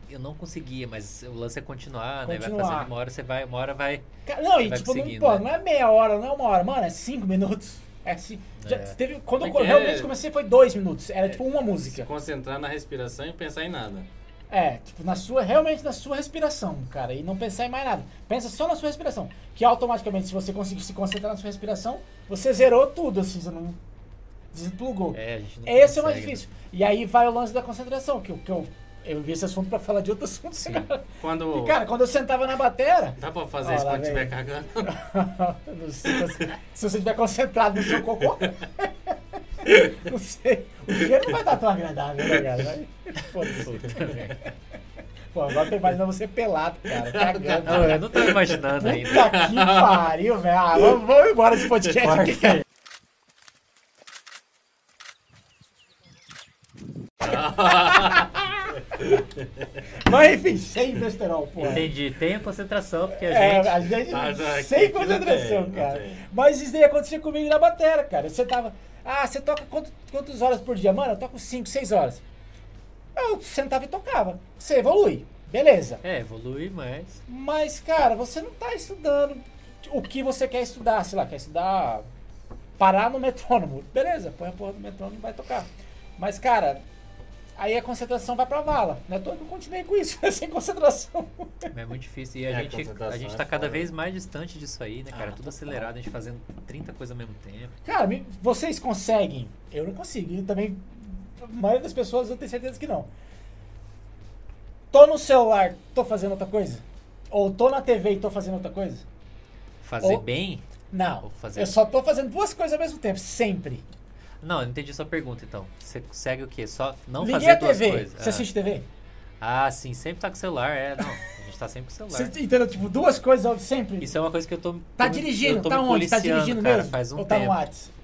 Eu não conseguia, mas o lance é continuar, né? Vai
Continuar.
fazendo uma hora, você vai, uma hora vai.
Não, e
Vai
tipo, não,
né?
não é meia hora, não é uma hora, mano, é cinco minutos. É assim. já
É.
teve, quando eu
Porque-
realmente comecei foi dois minutos. Era tipo uma
Se
música.
concentrar na respiração e pensar em nada.
É, tipo, na sua, realmente na sua respiração, cara. E não pensar em mais nada. Pensa só na sua respiração. Que automaticamente, se você conseguir se concentrar na sua respiração, você zerou tudo, assim, você não desplugou.
É, a gente não
Esse é o mais
consegue, né?
difícil. E aí vai o lance da concentração, que, eu- que eu, eu vi esse assunto pra falar de outro assunto.
Sim.
Cara.
Quando.
E, cara, quando eu sentava na batera,
Dá pra fazer
Ó,
isso quando estiver cagando?
Não (laughs) sei se você- estiver concentrado no seu cocô. (laughs) Não sei. O cheiro não vai estar tão agradável, né, cara? Foda-se. Pô, agora tô imaginando você pelado, cara, cagando.
Não, eu não tava imaginando ainda.
Puta que pariu, velho. Ah, vamos, vamos embora desse podcast aqui, cara. (laughs) (laughs) Mas enfim, sem besterol, pô.
Entendi. Tem a concentração, porque a
É,
gente.
a gente
não,
sem concentração,
tem,
cara. Mas isso daí acontecia comigo na batera, cara. Você tava. Ah, você toca quanto, quantas horas por dia? Mano, eu toco 5, 6 horas. Eu sentava e tocava. Você evolui. Beleza.
É, evolui, mas.
Mas, cara, você não tá estudando o que você quer estudar. Sei lá, quer estudar. Parar no metrônomo. Beleza, põe a porra do metrônomo e vai tocar. Mas, cara, aí a concentração vai pra vala. Não é todo que eu continuei com isso, (laughs) sem concentração.
É muito difícil. E a
É, a
gente,
concentração
a gente
é
tá cada
foda.
vez mais distante disso aí, né, cara?
Ah,
Tudo acelerado, a gente fazendo 30 coisas ao mesmo tempo.
Cara, me- vocês conseguem? Eu não consigo. E também, a maioria das pessoas eu tenho certeza que não. Tô no celular, tô fazendo outra coisa? Ou tô na TV e tô fazendo outra coisa?
Fazer
Ou-
bem?
Não.
Fazer-
Eu só tô fazendo duas coisas ao mesmo tempo, sempre.
Não, eu não entendi sua pergunta, então. Você consegue o quê? Só não
Liguei
fazer
a
duas
TV.
coisas?
Você
ah.
assiste TV?
Ah, sim, sempre tá com o celular, é, não. A gente tá sempre com o celular.
Você entendeu? Tipo, duas coisas sempre.
Isso é uma coisa que eu tô.
Tá
tô
dirigindo,
tô
tá onde? Tá
policiando,
dirigindo
cara,
mesmo?
Faz um
Ou tá no
tempo.
Whats?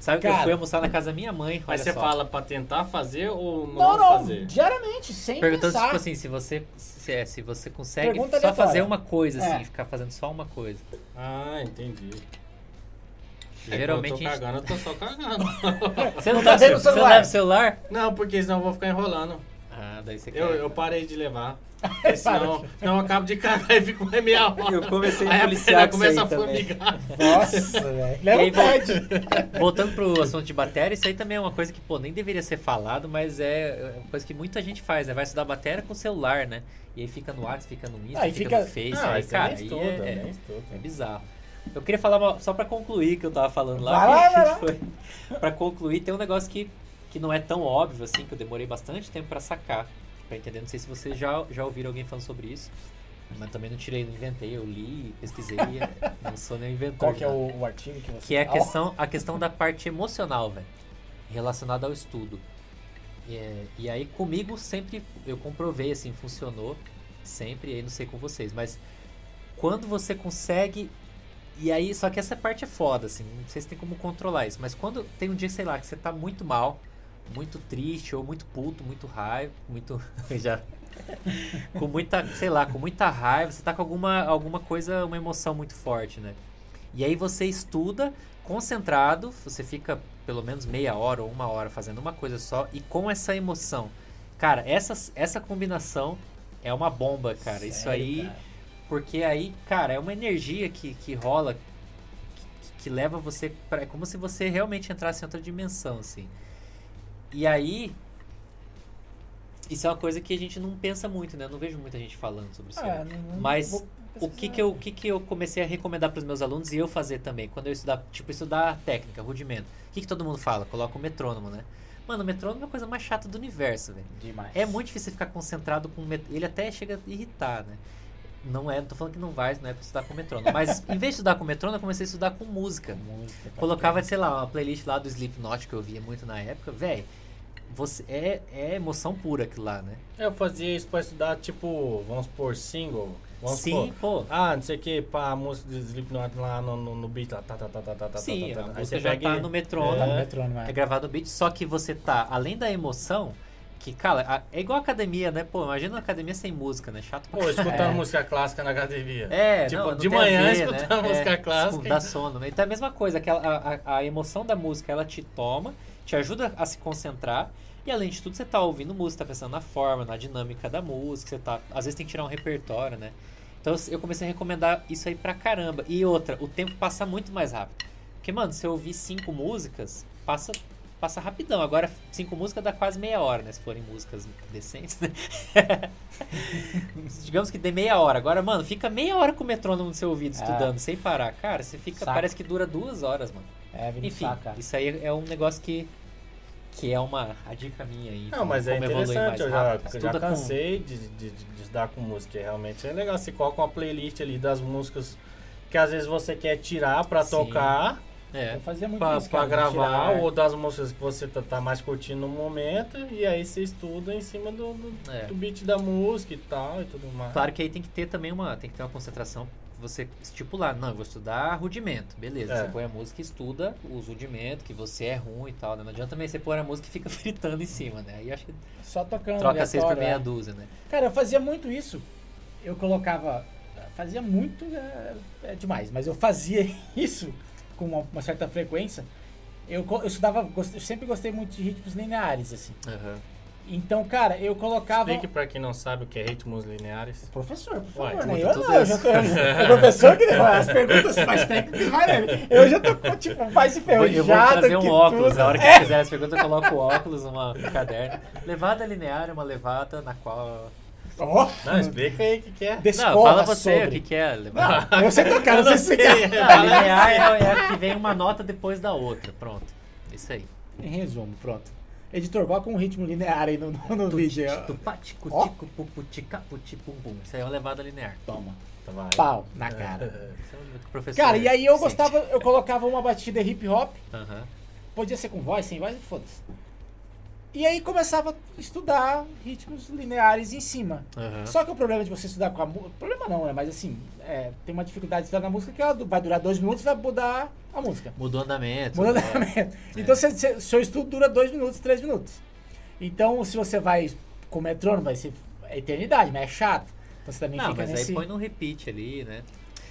Sabe que eu
Cara.
fui almoçar na casa da minha mãe?
Mas você
só.
fala pra tentar fazer ou não,
Não, não,
fazer?
diariamente, sem
Perguntando,
pensar.
tipo assim, se você, se, é, se você consegue
Pergunta
só fazer uma coisa, assim,
É.
ficar fazendo só uma coisa.
Ah, entendi.
Geralmente
É, eu
a
tô
gente-
cagando, eu tô só cagando. (laughs)
Você não,
tá
tá
vendo o
você
celular?
leva o celular?
não, porque senão eu vou ficar enrolando.
Ah, daí você quer.
Eu, eu parei de levar. (laughs) Porque senão, senão eu acabo de cagar e fico mais meia hora.
Eu comecei a
Aí
policiar com
começa a
aí
formigar.
Nossa, (laughs) velho.
Aí,
Leva o
vol-
pad.
Voltando pro assunto de bateria, isso aí também é uma coisa que, pô, nem deveria ser falado, mas é é uma coisa que muita gente faz, né? Vai estudar bateria com celular, né? E aí fica no WhatsApp, fica no Insta,
Aí
fica,
fica-
no Face,
Ah,
aí, cara, aí é,
nem
é,
estuda.
é bizarro. Eu queria falar uma- só pra concluir que eu tava falando lá.
Vai lá,
que a
vai
gente
lá.
foi- (laughs) Pra concluir, tem um negócio que, que não é tão óbvio, assim, que eu demorei bastante tempo pra sacar, pra entender. Não sei se vocês já, já ouviram alguém falando sobre isso, mas também não tirei, não inventei, eu li, pesquisei, (laughs) não sou nem inventor.
Qual que é
nada.
o, o artigo que você...
Que é a questão, a questão da parte emocional, velho. Relacionada ao estudo. É, e aí comigo sempre eu comprovei, assim, funcionou. Sempre, aí não sei com vocês. Mas quando você consegue. E aí, só que essa parte é foda, assim. Não sei se tem como controlar isso. Mas quando tem um dia, sei lá, que você tá muito mal, muito triste, ou muito puto, muito raiva, muito. (laughs) já. com muita, sei lá, com muita raiva, você tá com alguma, alguma coisa, uma emoção muito forte, né? E aí você estuda concentrado, você fica pelo menos meia hora ou uma hora fazendo uma coisa só e com essa emoção. Cara, essa, essa combinação é uma bomba, cara. Isso
sério,
aí,
cara.
Porque aí, cara, é uma energia que, que rola que, que leva você para é como se você realmente entrasse em outra dimensão, assim. E aí isso é uma coisa que a gente não pensa muito, né? Eu não vejo muita gente falando sobre isso.
Ah,
Mas
vou
o que que, eu, o que que eu comecei a recomendar para os meus alunos e eu fazer também, quando eu estudar, tipo, estudar técnica, rudimento. O que, que todo mundo fala? Coloca o metrônomo, né? Mano, o metrônomo é a coisa mais chata do universo, velho.
Demais.
É muito difícil ficar concentrado com o met... Ele até chega a irritar, né? Não é, não tô falando que não vai, não é pra estudar com metrônomo. Mas em vez de estudar com metrônomo, eu comecei a estudar com música.
Música, tá
Colocava, sei lá, uma playlist lá do Slipknot que eu via muito na época. Velho, você é, é emoção pura aquilo lá, né?
Eu fazia isso pra estudar, tipo, vamos supor, single. Vamos
Sim,
supor,
pô.
Ah, não sei o que, pá, a música de Slipknot lá no, no, no beat, lá, tá, tá, tá, tá, tá, tá,
Sim,
tá,
a
tá.
Música
você
já
pega
tá no
Tá
metrônomo.
no
É.
metrônomo,
É
é.
gravado no beat, só que você tá, além da emoção, que, cara, é igual academia, né? Pô, imagina uma academia sem música, né? Chato pra
Pô, escutando
É.
música clássica na academia.
É,
Tipo,
não, não
de manhã
ver,
escutando
né?
música
É,
clássica.
Dá sono, né? Então é a mesma coisa, aquela, a, a, a emoção da música, ela te toma, te ajuda a se concentrar, e além de tudo, você tá ouvindo música, tá pensando na forma, na dinâmica da música, você tá. Às vezes tem que tirar um repertório, né? Então eu comecei a recomendar isso aí pra caramba. E outra, o tempo passa muito mais rápido. Porque, mano, se eu ouvir cinco músicas, passa, passa rapidão. Agora, cinco músicas dá quase meia hora, né? Se forem músicas decentes, né? (laughs) Digamos que dê meia hora. Agora, mano, fica meia hora com o metrônomo no seu ouvido,
É.
estudando, sem parar. Cara, você fica.
Saco.
Parece que dura duas horas, mano.
É,
Enfim,
saco, cara.
isso aí é um negócio que. Que é uma. A dica minha aí.
Não, mas é interessante, eu já, eu já
Estuda com-
cansei de, de, de, estudar com música. Realmente é legal. Você coloca uma playlist ali das músicas que às vezes você quer tirar pra
Sim.
tocar,
É.
Eu fazia muito
pra,
isso,
pra gravar,
tirar-
ou das músicas que você tá, tá mais curtindo no momento, e aí você estuda em cima do, do,
É.
do beat da música e tal e tudo mais.
Claro que aí tem que ter também uma. Tem que ter uma concentração. Você estipular, não, eu vou estudar rudimento. Beleza,
É.
você põe a música e estuda os rudimentos, que você é ruim e tal. Né? Não adianta também você pôr a música e fica (laughs) fritando em cima, né? Aí acho que
Só tocando.
troca seis por meia
é.
dúzia, né?
Cara, eu fazia muito isso. Eu colocava. Fazia muito. É, é demais, mas eu fazia (laughs) isso com uma, uma certa frequência. Eu, eu estudava. Eu sempre gostei muito de ritmos lineares, assim. Então, cara, eu colocava.
Explique pra quem não sabe o que é ritmos lineares.
Professor, por favor, né?
tudo,
Eu não, eu já tô. O professor que deu as perguntas mais técnicas, vai, né? Eu já tô, com, tipo, mais
vou- eu vou
enferrujado
trazer um óculos.
tudo.
Na hora que
É.
fizer as perguntas, eu coloco o óculos, uma, um caderno. Levada linear é uma levada na qual.
Ó,
Não, explica aí o que, que é.
descola
Não, fala você
sobre.
o que, que é levada.
Não, eu sei tocar, não sei se você quer.
A linear é, é a que vem uma nota depois da outra. Pronto. Isso aí.
Em resumo, pronto. Editor, coloca um ritmo linear aí no, no, no vídeo.
Tupatico, tico, pupu, tica, puti, pum, pum. Isso aí é uma levada linear.
Toma.
Tá, vai.
Pau na cara. (laughs)
É
Cara, e aí eu gostava, eu colocava uma batida hip hop,
Aham.
podia ser com voz, sem voz, foda-se. E aí começava a estudar ritmos lineares em cima.
Aham.
Só que o problema de você estudar com a música. Problema não, né? Mas assim, é, tem uma dificuldade de estudar na música que ela vai durar dois minutos e vai mudar a música.
Mudou o andamento.
Muda o
né?
andamento. Então, você- você- seu estudo dura dois minutos, três minutos. Então, se você vai com metrônomo, vai ser é eternidade, mas é chato. Então, você também
Não,
fica
mas
nesse...
aí põe no repeat ali, né?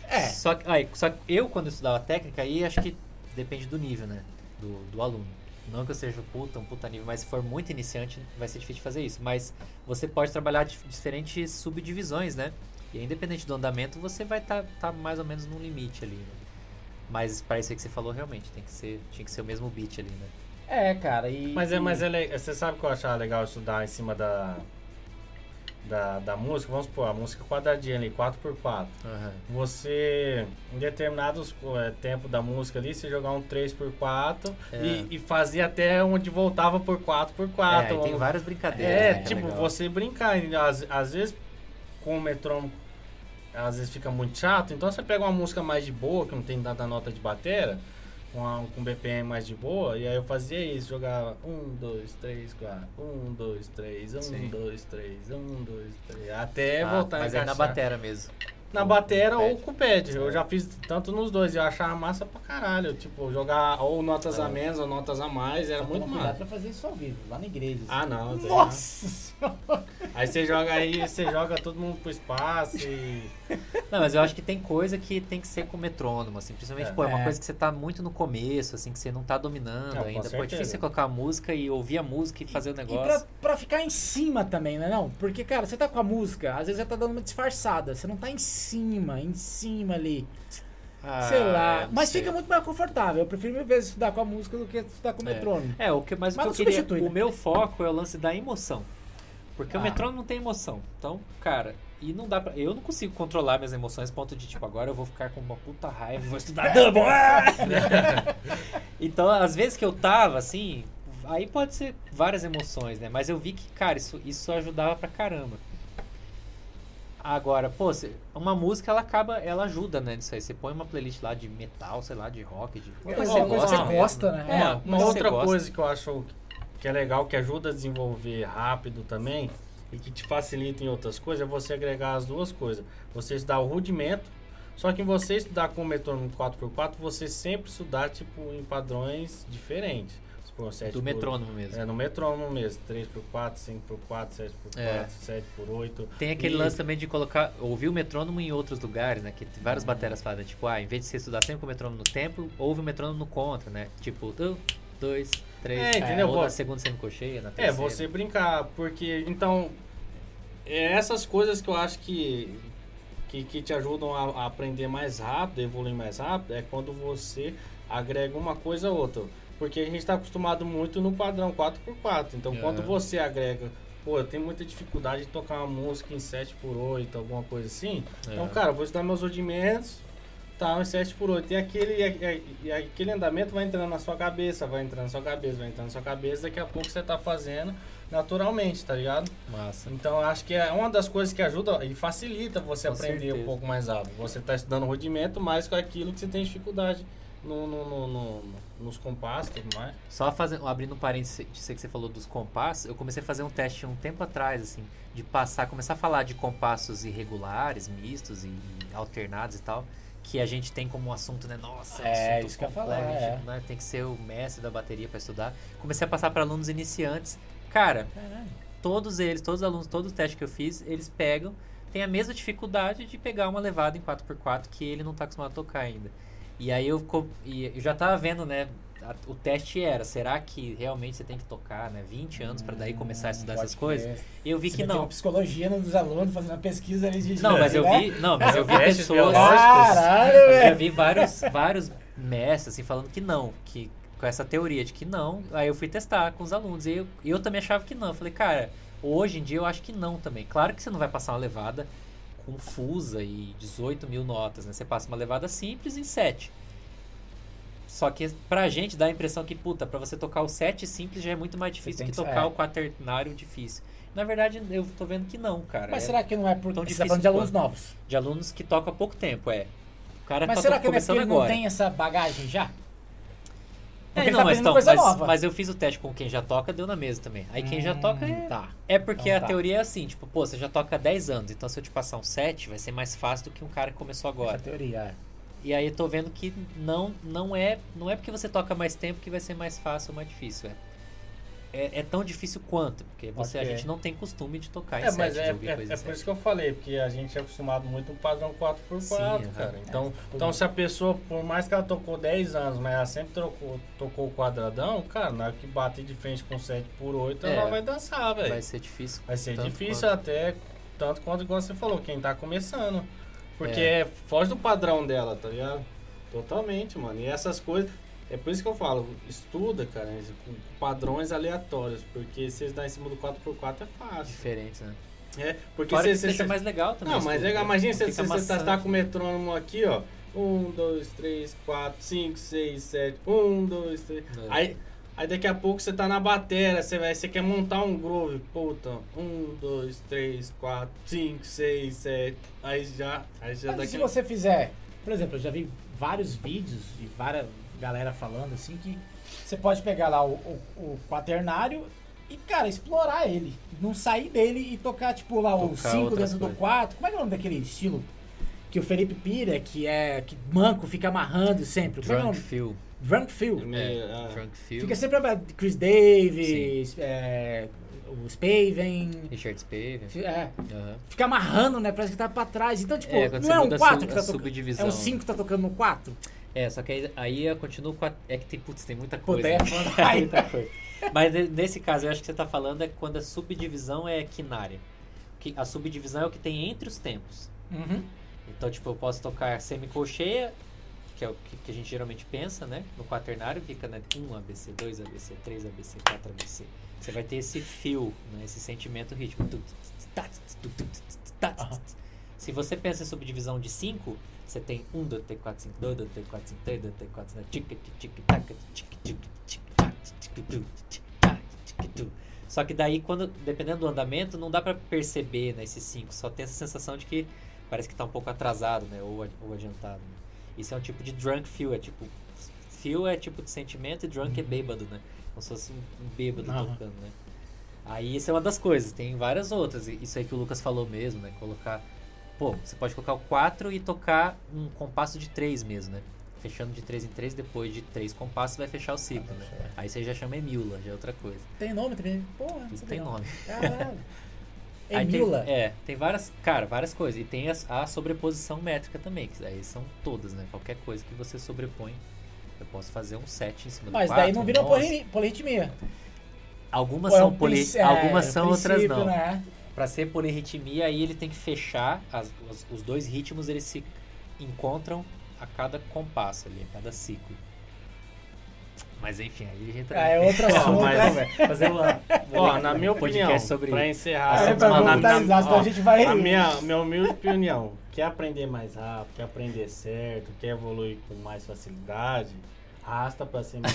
É,
Só que, aí, só que eu, quando eu estudava técnica, aí acho que depende do nível, né? Do, do aluno. Não que eu seja puta, um puta nível, mas se for muito iniciante, vai ser difícil de fazer isso. Mas você pode trabalhar dif- diferentes subdivisões, né? E aí, independente do andamento, você vai estar mais ou menos no limite ali, né? Mas para isso aí que você falou, realmente, tem que ser, tinha que ser o mesmo beat ali, né?
é, cara. E,
Mas é, mas é le- você sabe que eu achava legal estudar em cima da, da, da música? Vamos supor, a música quadradinha ali, 4x4.
Aham.
Você, em determinados é, tempo da música ali, você jogar um 3x4
É.
e, e fazia até onde voltava por 4x4.
É, aí tem
um-
várias brincadeiras.
É,
né, que
tipo, você brincar. Às, às vezes, com o metrônomo, às vezes fica muito chato. Então, você pega uma música mais de boa, que não tem tanta nota de batera, com, a, com BPM mais de boa, e aí eu fazia isso, jogava 1, 2, 3, 4, 1, 2, 3, 1,
Sim.
2, 3, 1, 2, 3, até
Ah,
voltar
Mas
a
aí na
encaixar.
batera mesmo.
Na
Com-
batera
com
ou com o pad. Eu já fiz tanto nos dois eu achava massa pra caralho. Tipo, jogar ou notas
É.
a menos ou notas a mais, era
Só
muito massa.
pra fazer isso ao vivo, lá na igreja.
Ah, não.
Nossa senhora!
Aí você joga aí, você joga todo mundo pro espaço e. (laughs)
Não, mas eu acho que tem coisa que tem que ser com metrônomo, assim. Principalmente,
É.
pô, é uma
É.
coisa que você tá muito no começo, assim, que você não tá dominando
Não,
ainda. Pô, é difícil você colocar a música e ouvir a música e fazer o
E pra,
negócio.
pra ficar em cima também, né? Não? Porque, cara, você tá com a música, às vezes já tá dando uma disfarçada. Você não tá em cima, em cima ali.
Ah,
sei lá. Mas
sei.
fica muito mais confortável. Eu prefiro mil vezes estudar com a música do que estudar com o
É.
metrônomo.
É, o que, mas,
Mas
o que eu queria,
substitui,
o
né?
meu foco é o lance da emoção. Porque
Ah.
o metrônomo não tem emoção. Então, cara, e não dá pra. Eu não consigo controlar minhas emoções ponto de, tipo, agora eu vou ficar com uma puta raiva vou estudar (laughs) double. Ah! (laughs) então, às vezes que eu tava, assim, aí pode ser várias emoções, né? Mas eu vi que, cara, isso, isso ajudava pra caramba. Agora, pô, cê- uma música ela acaba, ela ajuda, né? Nisso aí. Você põe uma playlist lá de metal, sei lá, de rock, de.
Uma
coisa
você
mesmo.
gosta, né?
É,
Uma,
mas
uma
você
outra
gosta.
coisa que eu acho que é legal, que ajuda a desenvolver rápido também e que te facilita em outras coisas, é você agregar as duas coisas. Você estudar o rudimento, só que você estudar com o metrônomo 4x4, você sempre estudar tipo em padrões diferentes. Supor, sete
Do
por-
metrônomo mesmo.
É, no metrônomo mesmo. 3x4, 5x4, 7x4,
É.
7x8.
Tem aquele
E-
lance também de colocar, ouvir o metrônomo em outros lugares, né? Que várias baterias fazem, tipo, ah, em vez de você estudar sempre com o metrônomo no tempo, ouve o metrônomo no contra, né? Tipo, um, dois, três,
É, entendeu?
ou
Vou-
na segunda semicocheia, na
É,
terceira.
você brincar, porque então é essas coisas que eu acho que que, que te ajudam a, a aprender mais rápido, a evoluir mais rápido, é quando você agrega uma coisa ou outra. Porque a gente está acostumado muito no padrão 4x4. Então,
É.
quando você agrega, pô, eu tenho muita dificuldade de tocar uma música em 7x8, alguma coisa assim. Então,
É.
cara, eu vou estudar meus rudimentos, tá, em 7x8. E aquele, e, e- e aquele andamento vai entrando na sua cabeça, vai entrando na sua cabeça, vai entrando na sua cabeça. Daqui a pouco você tá fazendo naturalmente, tá ligado?
Massa.
Então, acho que é uma das coisas que ajuda e facilita você
Com
aprender
certeza.
um pouco mais rápido. Você tá estudando rudimento mais com aquilo que você tem dificuldade no, no, no- no- nos compassos e tudo mais.
Só fazendo, abrindo um parênteses aí que você falou dos compassos, eu comecei a fazer um teste um tempo atrás, assim, de passar, começar a falar de compassos irregulares, mistos e alternados e tal, que a gente tem como assunto, né? Nossa, é,
É,
assunto
isso que eu falar, é.
né? Tem que ser o mestre da bateria para estudar. Comecei a passar para alunos iniciantes. Cara,
Caralho.
todos eles, todos os alunos, todos os testes que eu fiz, eles pegam, tem a mesma dificuldade de pegar uma levada em 4x4 que ele não tá acostumado a tocar ainda. E aí eu, e eu já tava vendo, né? A- o teste era, será que realmente você tem que tocar, né? 20 anos para daí começar a estudar
Pode
essas coisas? E eu vi
Você
que não.
uma psicologia dos alunos fazendo uma pesquisa ali de
Não, mas eu
né?
vi, não, mas eu vi pessoas.
Caralho,
eu vi vários, vários mestres assim falando que não, que com essa teoria de que não. Aí eu fui testar com os alunos e eu, eu também achava que não. Eu falei, cara, hoje em dia eu acho que não também. Claro que você não vai passar uma levada confusa e 18 mil notas, né? Você passa uma levada simples em 7. Só que pra gente dá a impressão que, puta, pra você tocar o 7 simples já é muito mais difícil que
que-
tocar
é.
o quaternário difícil. Na verdade, eu tô vendo que não, cara.
Mas
É
será que não é porque
tão
você tá
difícil
falando de alunos
quanto.
novos?
De alunos que tocam há pouco tempo, é. O cara
Mas
tá
será que não é
começando
ele não
agora.
tem essa bagagem já?
É, não,
tá
mas, então, mas, mas eu fiz o teste com quem já toca, deu na mesa também. Aí quem já toca é,
Tá.
é porque
Então
a
tá.
teoria é assim, tipo, pô, você já toca há 10 anos, então se eu te passar um 7, vai ser mais fácil do que um cara que começou agora.
Essa teoria. é.
E aí eu tô vendo que não, não é não é porque você toca mais tempo que vai ser mais fácil ou mais difícil. É, é, é tão difícil quanto, porque você,
Ok.
a gente não tem costume de tocar em
É,
7,
mas
de
é, é, é
em
por isso que eu falei, porque a gente é acostumado muito no padrão 4x4,
Sim,
cara.
aham.
Então,
É,
então se a pessoa, por mais que ela tocou 10 anos, mas ela sempre trocou, tocou o quadradão, cara, na hora que bater de frente com 7x8,
É,
ela vai dançar, velho.
Vai ser difícil.
Vai ser difícil até, tanto quanto igual você falou, quem tá começando. Porque
É.
é. foge do padrão dela, tá ligado? Totalmente, mano. E essas coisas. É por isso que eu falo, estuda, cara, com padrões aleatórios. Porque se dá em cima do 4x4 é fácil.
Diferentes, né?
É, porque
Fora
você. você- você-
mais legal também.
Não, mas legal,
né?
imagina se
fica
você tá, com o metrônomo aqui, ó. 1, 2, 3, 4, 5, 6, 7. 1, 2, 3.
É.
Aí, aí daqui a pouco você tá na bateria, você, vai, você quer montar um groove. Puta, 1, 2, 3, 4, 5, 6, 7. Aí já. Aí já
Mas
daqui
se você fizer, por exemplo, eu já vi vários vídeos e várias galera falando assim que você pode pegar lá o, o, o quaternário e, cara, explorar ele. Não sair dele e tocar, tipo, lá o
Tocar
5
outras
dentro do
coisas.
4. Como é que é o nome daquele estilo? Que o Felipe pira, que é que manco, fica amarrando sempre. Como é é o
Drunk
nome?
Feel.
Drunk Feel.
É
É,
ah.
Fica sempre Chris Davis, é, o Spaven.
Richard Spave.
É,
Aham.
fica amarrando, né? Parece que tá pra trás. Então, tipo,
É,
não é um
muda a
4
sub-
que tá tocando. É um 5 que tá tocando no 4.
É, só que aí, aí eu continuo com a. É que tem, putz, tem muita
Puta,
coisa.
é
né?
foda. (laughs) Aí,
muita coisa. Mas ne- nesse caso, eu acho que você tá falando é quando a subdivisão é quinária. Que a subdivisão é o que tem entre os tempos.
Uhum.
Então, tipo, eu posso tocar semicolcheia, que é o que, que a gente geralmente pensa, né? No quaternário fica né, 1 ABC, 2 ABC, 3 ABC, 4 ABC. Você vai ter esse feel, né? esse sentimento tá, tá, tu. Se você pensa em subdivisão de 5, você tem 1, 2, 3, 4, 5, 2, 2, 3, 4, 5, 3, 2, 3, 4, 5, tic, tic, tac, tic, tic, tic, tac, tic, tu, tic, tac, tic, tu. Só que daí, quando, dependendo do andamento, não dá pra perceber né, esses 5. Só tem essa sensação de que parece que tá um pouco atrasado, né? Ou, ou adiantado. né? Isso é um tipo de drunk feel, é tipo. Feel é tipo de sentimento e drunk é bêbado, né? Como se fosse um, bêbado
Aham.
tocando, né? Aí isso é uma das coisas, tem várias outras. Isso aí que o Lucas falou mesmo, né? Colocar. Pô, você pode colocar o 4 e tocar um compasso de 3 mesmo, né? Fechando de 3 em 3, depois de 3 compassos vai fechar o ciclo, né? Aí você já chama Emila, já é outra coisa.
Tem nome também? Porra, não
tem nome.
Caralho. (laughs)
Aí tem-
Emila?
é, tem várias, cara, várias coisas. E tem as- a, sobreposição métrica também, que aí são todas, né? Qualquer coisa que você sobrepõe. Eu posso fazer um set em cima
Mas
do 4.
daí não vira polirri- polirritmia.
Algumas
Ou é
são
um
poli...
é,
algumas são, outras não.
Né?
Pra ser polirritmia, aí ele tem que fechar as- os, os dois ritmos, eles se encontram a cada compasso ali, a cada ciclo. Mas enfim, aí a gente
Ah, é outro assunto,
mas-
né?
fazer uma,
Ó, na minha opinião,
sobre
pra encerrar,
É, pra
na- na- ó,
a gente vai-
A minha, minha humilde opinião, quer aprender mais rápido, quer aprender certo, quer evoluir com mais facilidade, arrasta pra cima.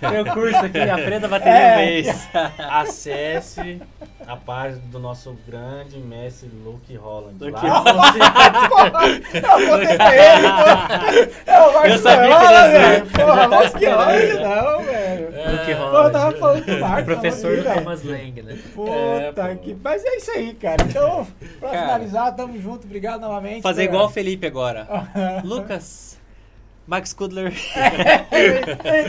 Não,
meu curso aqui, aprenda a bater
É.
vez.
acesse a página do nosso grande mestre Luke Holland.
Luke
Lá
Holland.
você- (laughs)
Eu vou ele, pô. É o Marcos
Eu sabia que.
Porra, Marcos que
esperando.
Holland, não, velho.
Luke
Pô, eu
Holland.
tava falando do Marcos.
Professor
tava ali, velho.
Thomas Lang, né?
Puta
É,
que. Mas é isso aí, cara. Então, pra
Cara.
finalizar, tamo junto. Obrigado novamente.
Fazer igual o Felipe agora. (laughs) Lucas, Max Kudler. (laughs)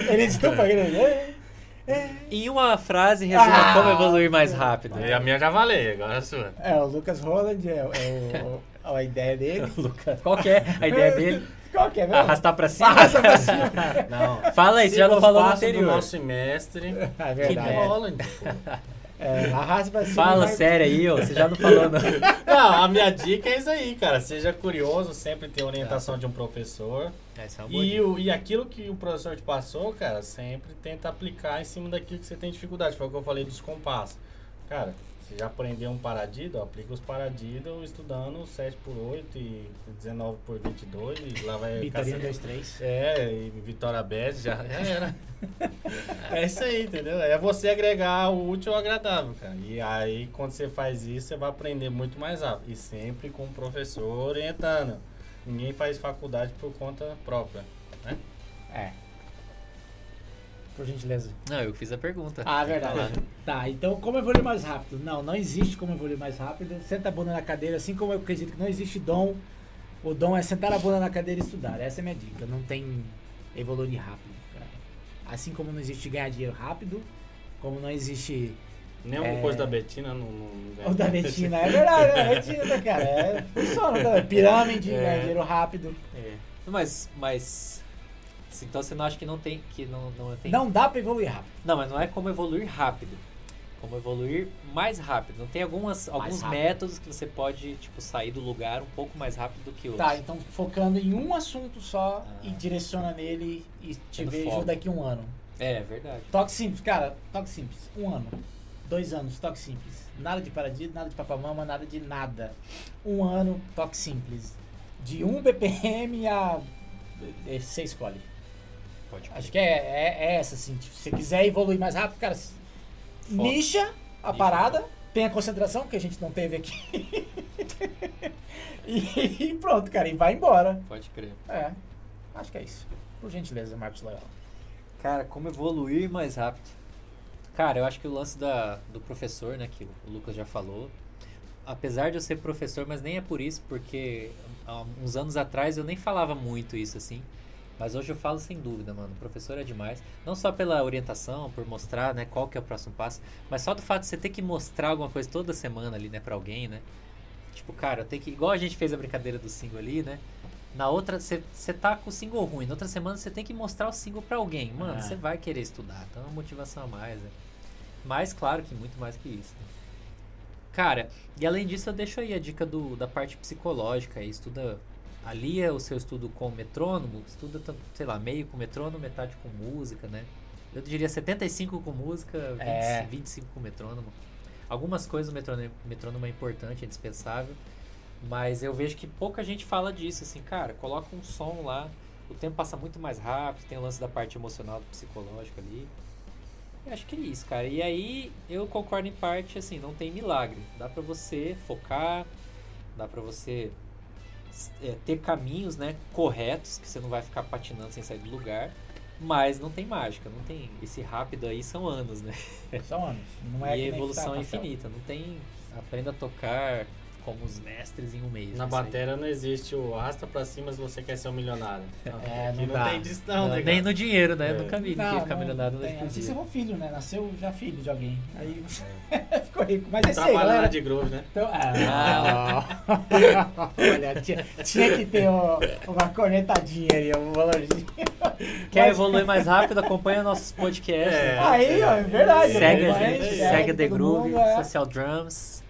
Ele estufa ele.
Em uma frase, resuma
Ah.
como evoluir mais rápido.
E a minha já valei, agora a sua.
É, o Lucas Holland é, é o- a ideia dele. (laughs)
Lucas, qual que é a ideia dele?
Qual que é mesmo?
Arrastar pra cima?
Arrasta pra cima. (laughs)
Não.
Fala aí, você já não falou no
do
anterior.
nosso mestre,
É
Que
verdade.
merda.
Holland. pô.
É, arrasta pra cima.
Fala
vai-
sério aí, ô. Você já não falou, não. (laughs)
Não, a minha dica é isso aí, cara. Seja curioso, sempre ter orientação de um professor.
Essa é uma boa
E,
dica.
o, e aquilo que o professor te passou, cara, sempre tenta aplicar em cima daquilo que você tem dificuldade. Foi o que eu falei dos compassos. Cara, você já aprendeu um paradido, aplica os paradidos estudando 7 por 8 e 19 por 22 e lá vai...
Vitorino
caçando-
23.
É, e Vitória Best já, já era. (laughs) é isso aí, entendeu? É você agregar o útil ao agradável, cara. E aí, quando você faz isso, você vai aprender muito mais rápido. E sempre com o professor orientando. Ninguém faz faculdade por conta própria, né?
É. por gentileza.
Não, eu fiz a pergunta.
Ah, verdade.
Tá.
Tá, então como evoluir mais rápido? Não, não existe como evoluir mais rápido. Senta a bunda na cadeira, assim como eu acredito que não existe dom. O dom é sentar a bunda na cadeira e estudar. Essa é a minha dica. Não tem evoluir rápido, cara. Assim como não existe ganhar dinheiro rápido, como não existe
Nem alguma
É.
coisa da Betina não. não-
o da Betina. É verdade, é Betina, cara. É, funciona, né? Pirâmide, (laughs)
É.
ganhar dinheiro rápido.
É.
Mas, mas. Então você não acha que não tem. Que não, não tem.
Não dá pra evoluir rápido.
Não, mas não é como evoluir rápido. Como evoluir mais rápido. Não tem algumas, alguns
rápido.
métodos que você pode, tipo, sair do lugar um pouco mais rápido do que outros.
Tá, então focando em um assunto só
Ah.
e direciona nele e te vejo
foco.
daqui um ano.
É, verdade.
Toque simples, cara, toque simples. Um ano, dois anos, toque simples. Nada de paradis, nada de papamama, nada de nada. Um ano, toque simples. De 1 BPM a. eh, Você escolhe.
Pode
Acho que é, é, é essa, assim. Tipo, se você quiser evoluir mais rápido, cara, s- nicha a
Nicha.
parada, tem a concentração, que a gente não teve aqui. (laughs) e, e pronto, cara, e vai embora.
Pode crer.
É, acho que é isso. Por gentileza, Marcos Loyola.
Cara, como evoluir mais rápido? Cara, eu acho que o lance da, do professor, né, que o Lucas já falou, apesar de eu ser professor, mas nem é por isso, porque há uns anos atrás eu nem falava muito isso assim, mas hoje eu falo sem dúvida, mano, o professor é demais, não só pela orientação, por mostrar, né, qual que é o próximo passo, mas só do fato de você ter que mostrar alguma coisa toda semana ali, né, pra alguém, né, tipo, cara, eu tenho que, igual a gente fez a brincadeira do single ali, né, na outra, você tá com o single ruim. Na outra semana você tem que mostrar o single pra alguém. Mano,
Ah.
você vai querer estudar. Então é uma motivação a mais, né? Mas, claro que muito mais que isso. né? Cara, e além disso, eu deixo aí a dica do, da parte psicológica. aí, Estuda, alia o seu estudo com o metrônomo. Estuda, sei lá, meio com metrônomo, metade com música, né? Eu diria 75 com música, 20,
É.
25 com metrônomo. Algumas coisas o metrônomo, metrônomo é importante, é indispensável. Mas eu vejo que pouca gente fala disso, assim, cara, coloca um som lá, o tempo passa muito mais rápido, tem o lance da parte emocional, do psicológico ali. Eu acho que é isso, cara. E aí eu concordo em parte, assim, não tem milagre. Dá pra você focar, dá pra você é, ter caminhos, né, corretos, que você não vai ficar patinando sem sair do lugar. Mas não tem mágica, não tem. Esse rápido aí são anos, né?
São anos. Não é
e a evolução é infinita. Não tem. Aprenda a tocar como os mestres em um mês.
Na bateria não existe o arrasta pra cima se você quer ser um milionário.
É, não
não, tem disso não, né,
Nem no dinheiro, né?
É.
Nunca vi ninguém ficar milionário
tem,
no
a não ser se
dia.
for filho, né? Nasceu já filho de alguém. Aí (laughs) ficou rico. Mas é
Trabalhar
galera.
na de Grove, né?
Então, ah, (laughs) olha, tinha, tinha que ter ó, uma cornetadinha ali, um valorzinho.
Quer
Mas-
evoluir mais rápido? Acompanha nossos podcasts.
É.
né?
Aí, ó, é verdade.
Segue a gente, segue The Groove,
mundo, é.
Social Drums.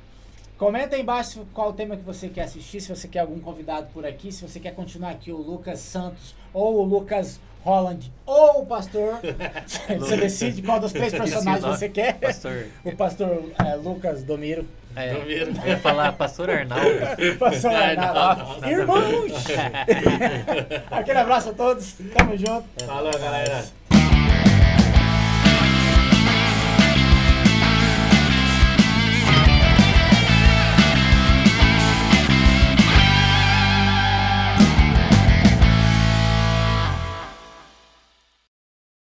Comenta aí embaixo qual o tema que você quer assistir, se você quer algum convidado por aqui, se você quer continuar aqui o Lucas Santos ou o Lucas Holland ou o pastor. (laughs) você decide qual dos três (laughs) personagens você quer.
Pastor.
O pastor é, Lucas Domiro.
É,
Domiro.
eu ia falar Pastor Arnaldo. (laughs)
Pastor Arnaldo. Irmãos! Aquele abraço a todos. Tamo junto.
Falou, galera.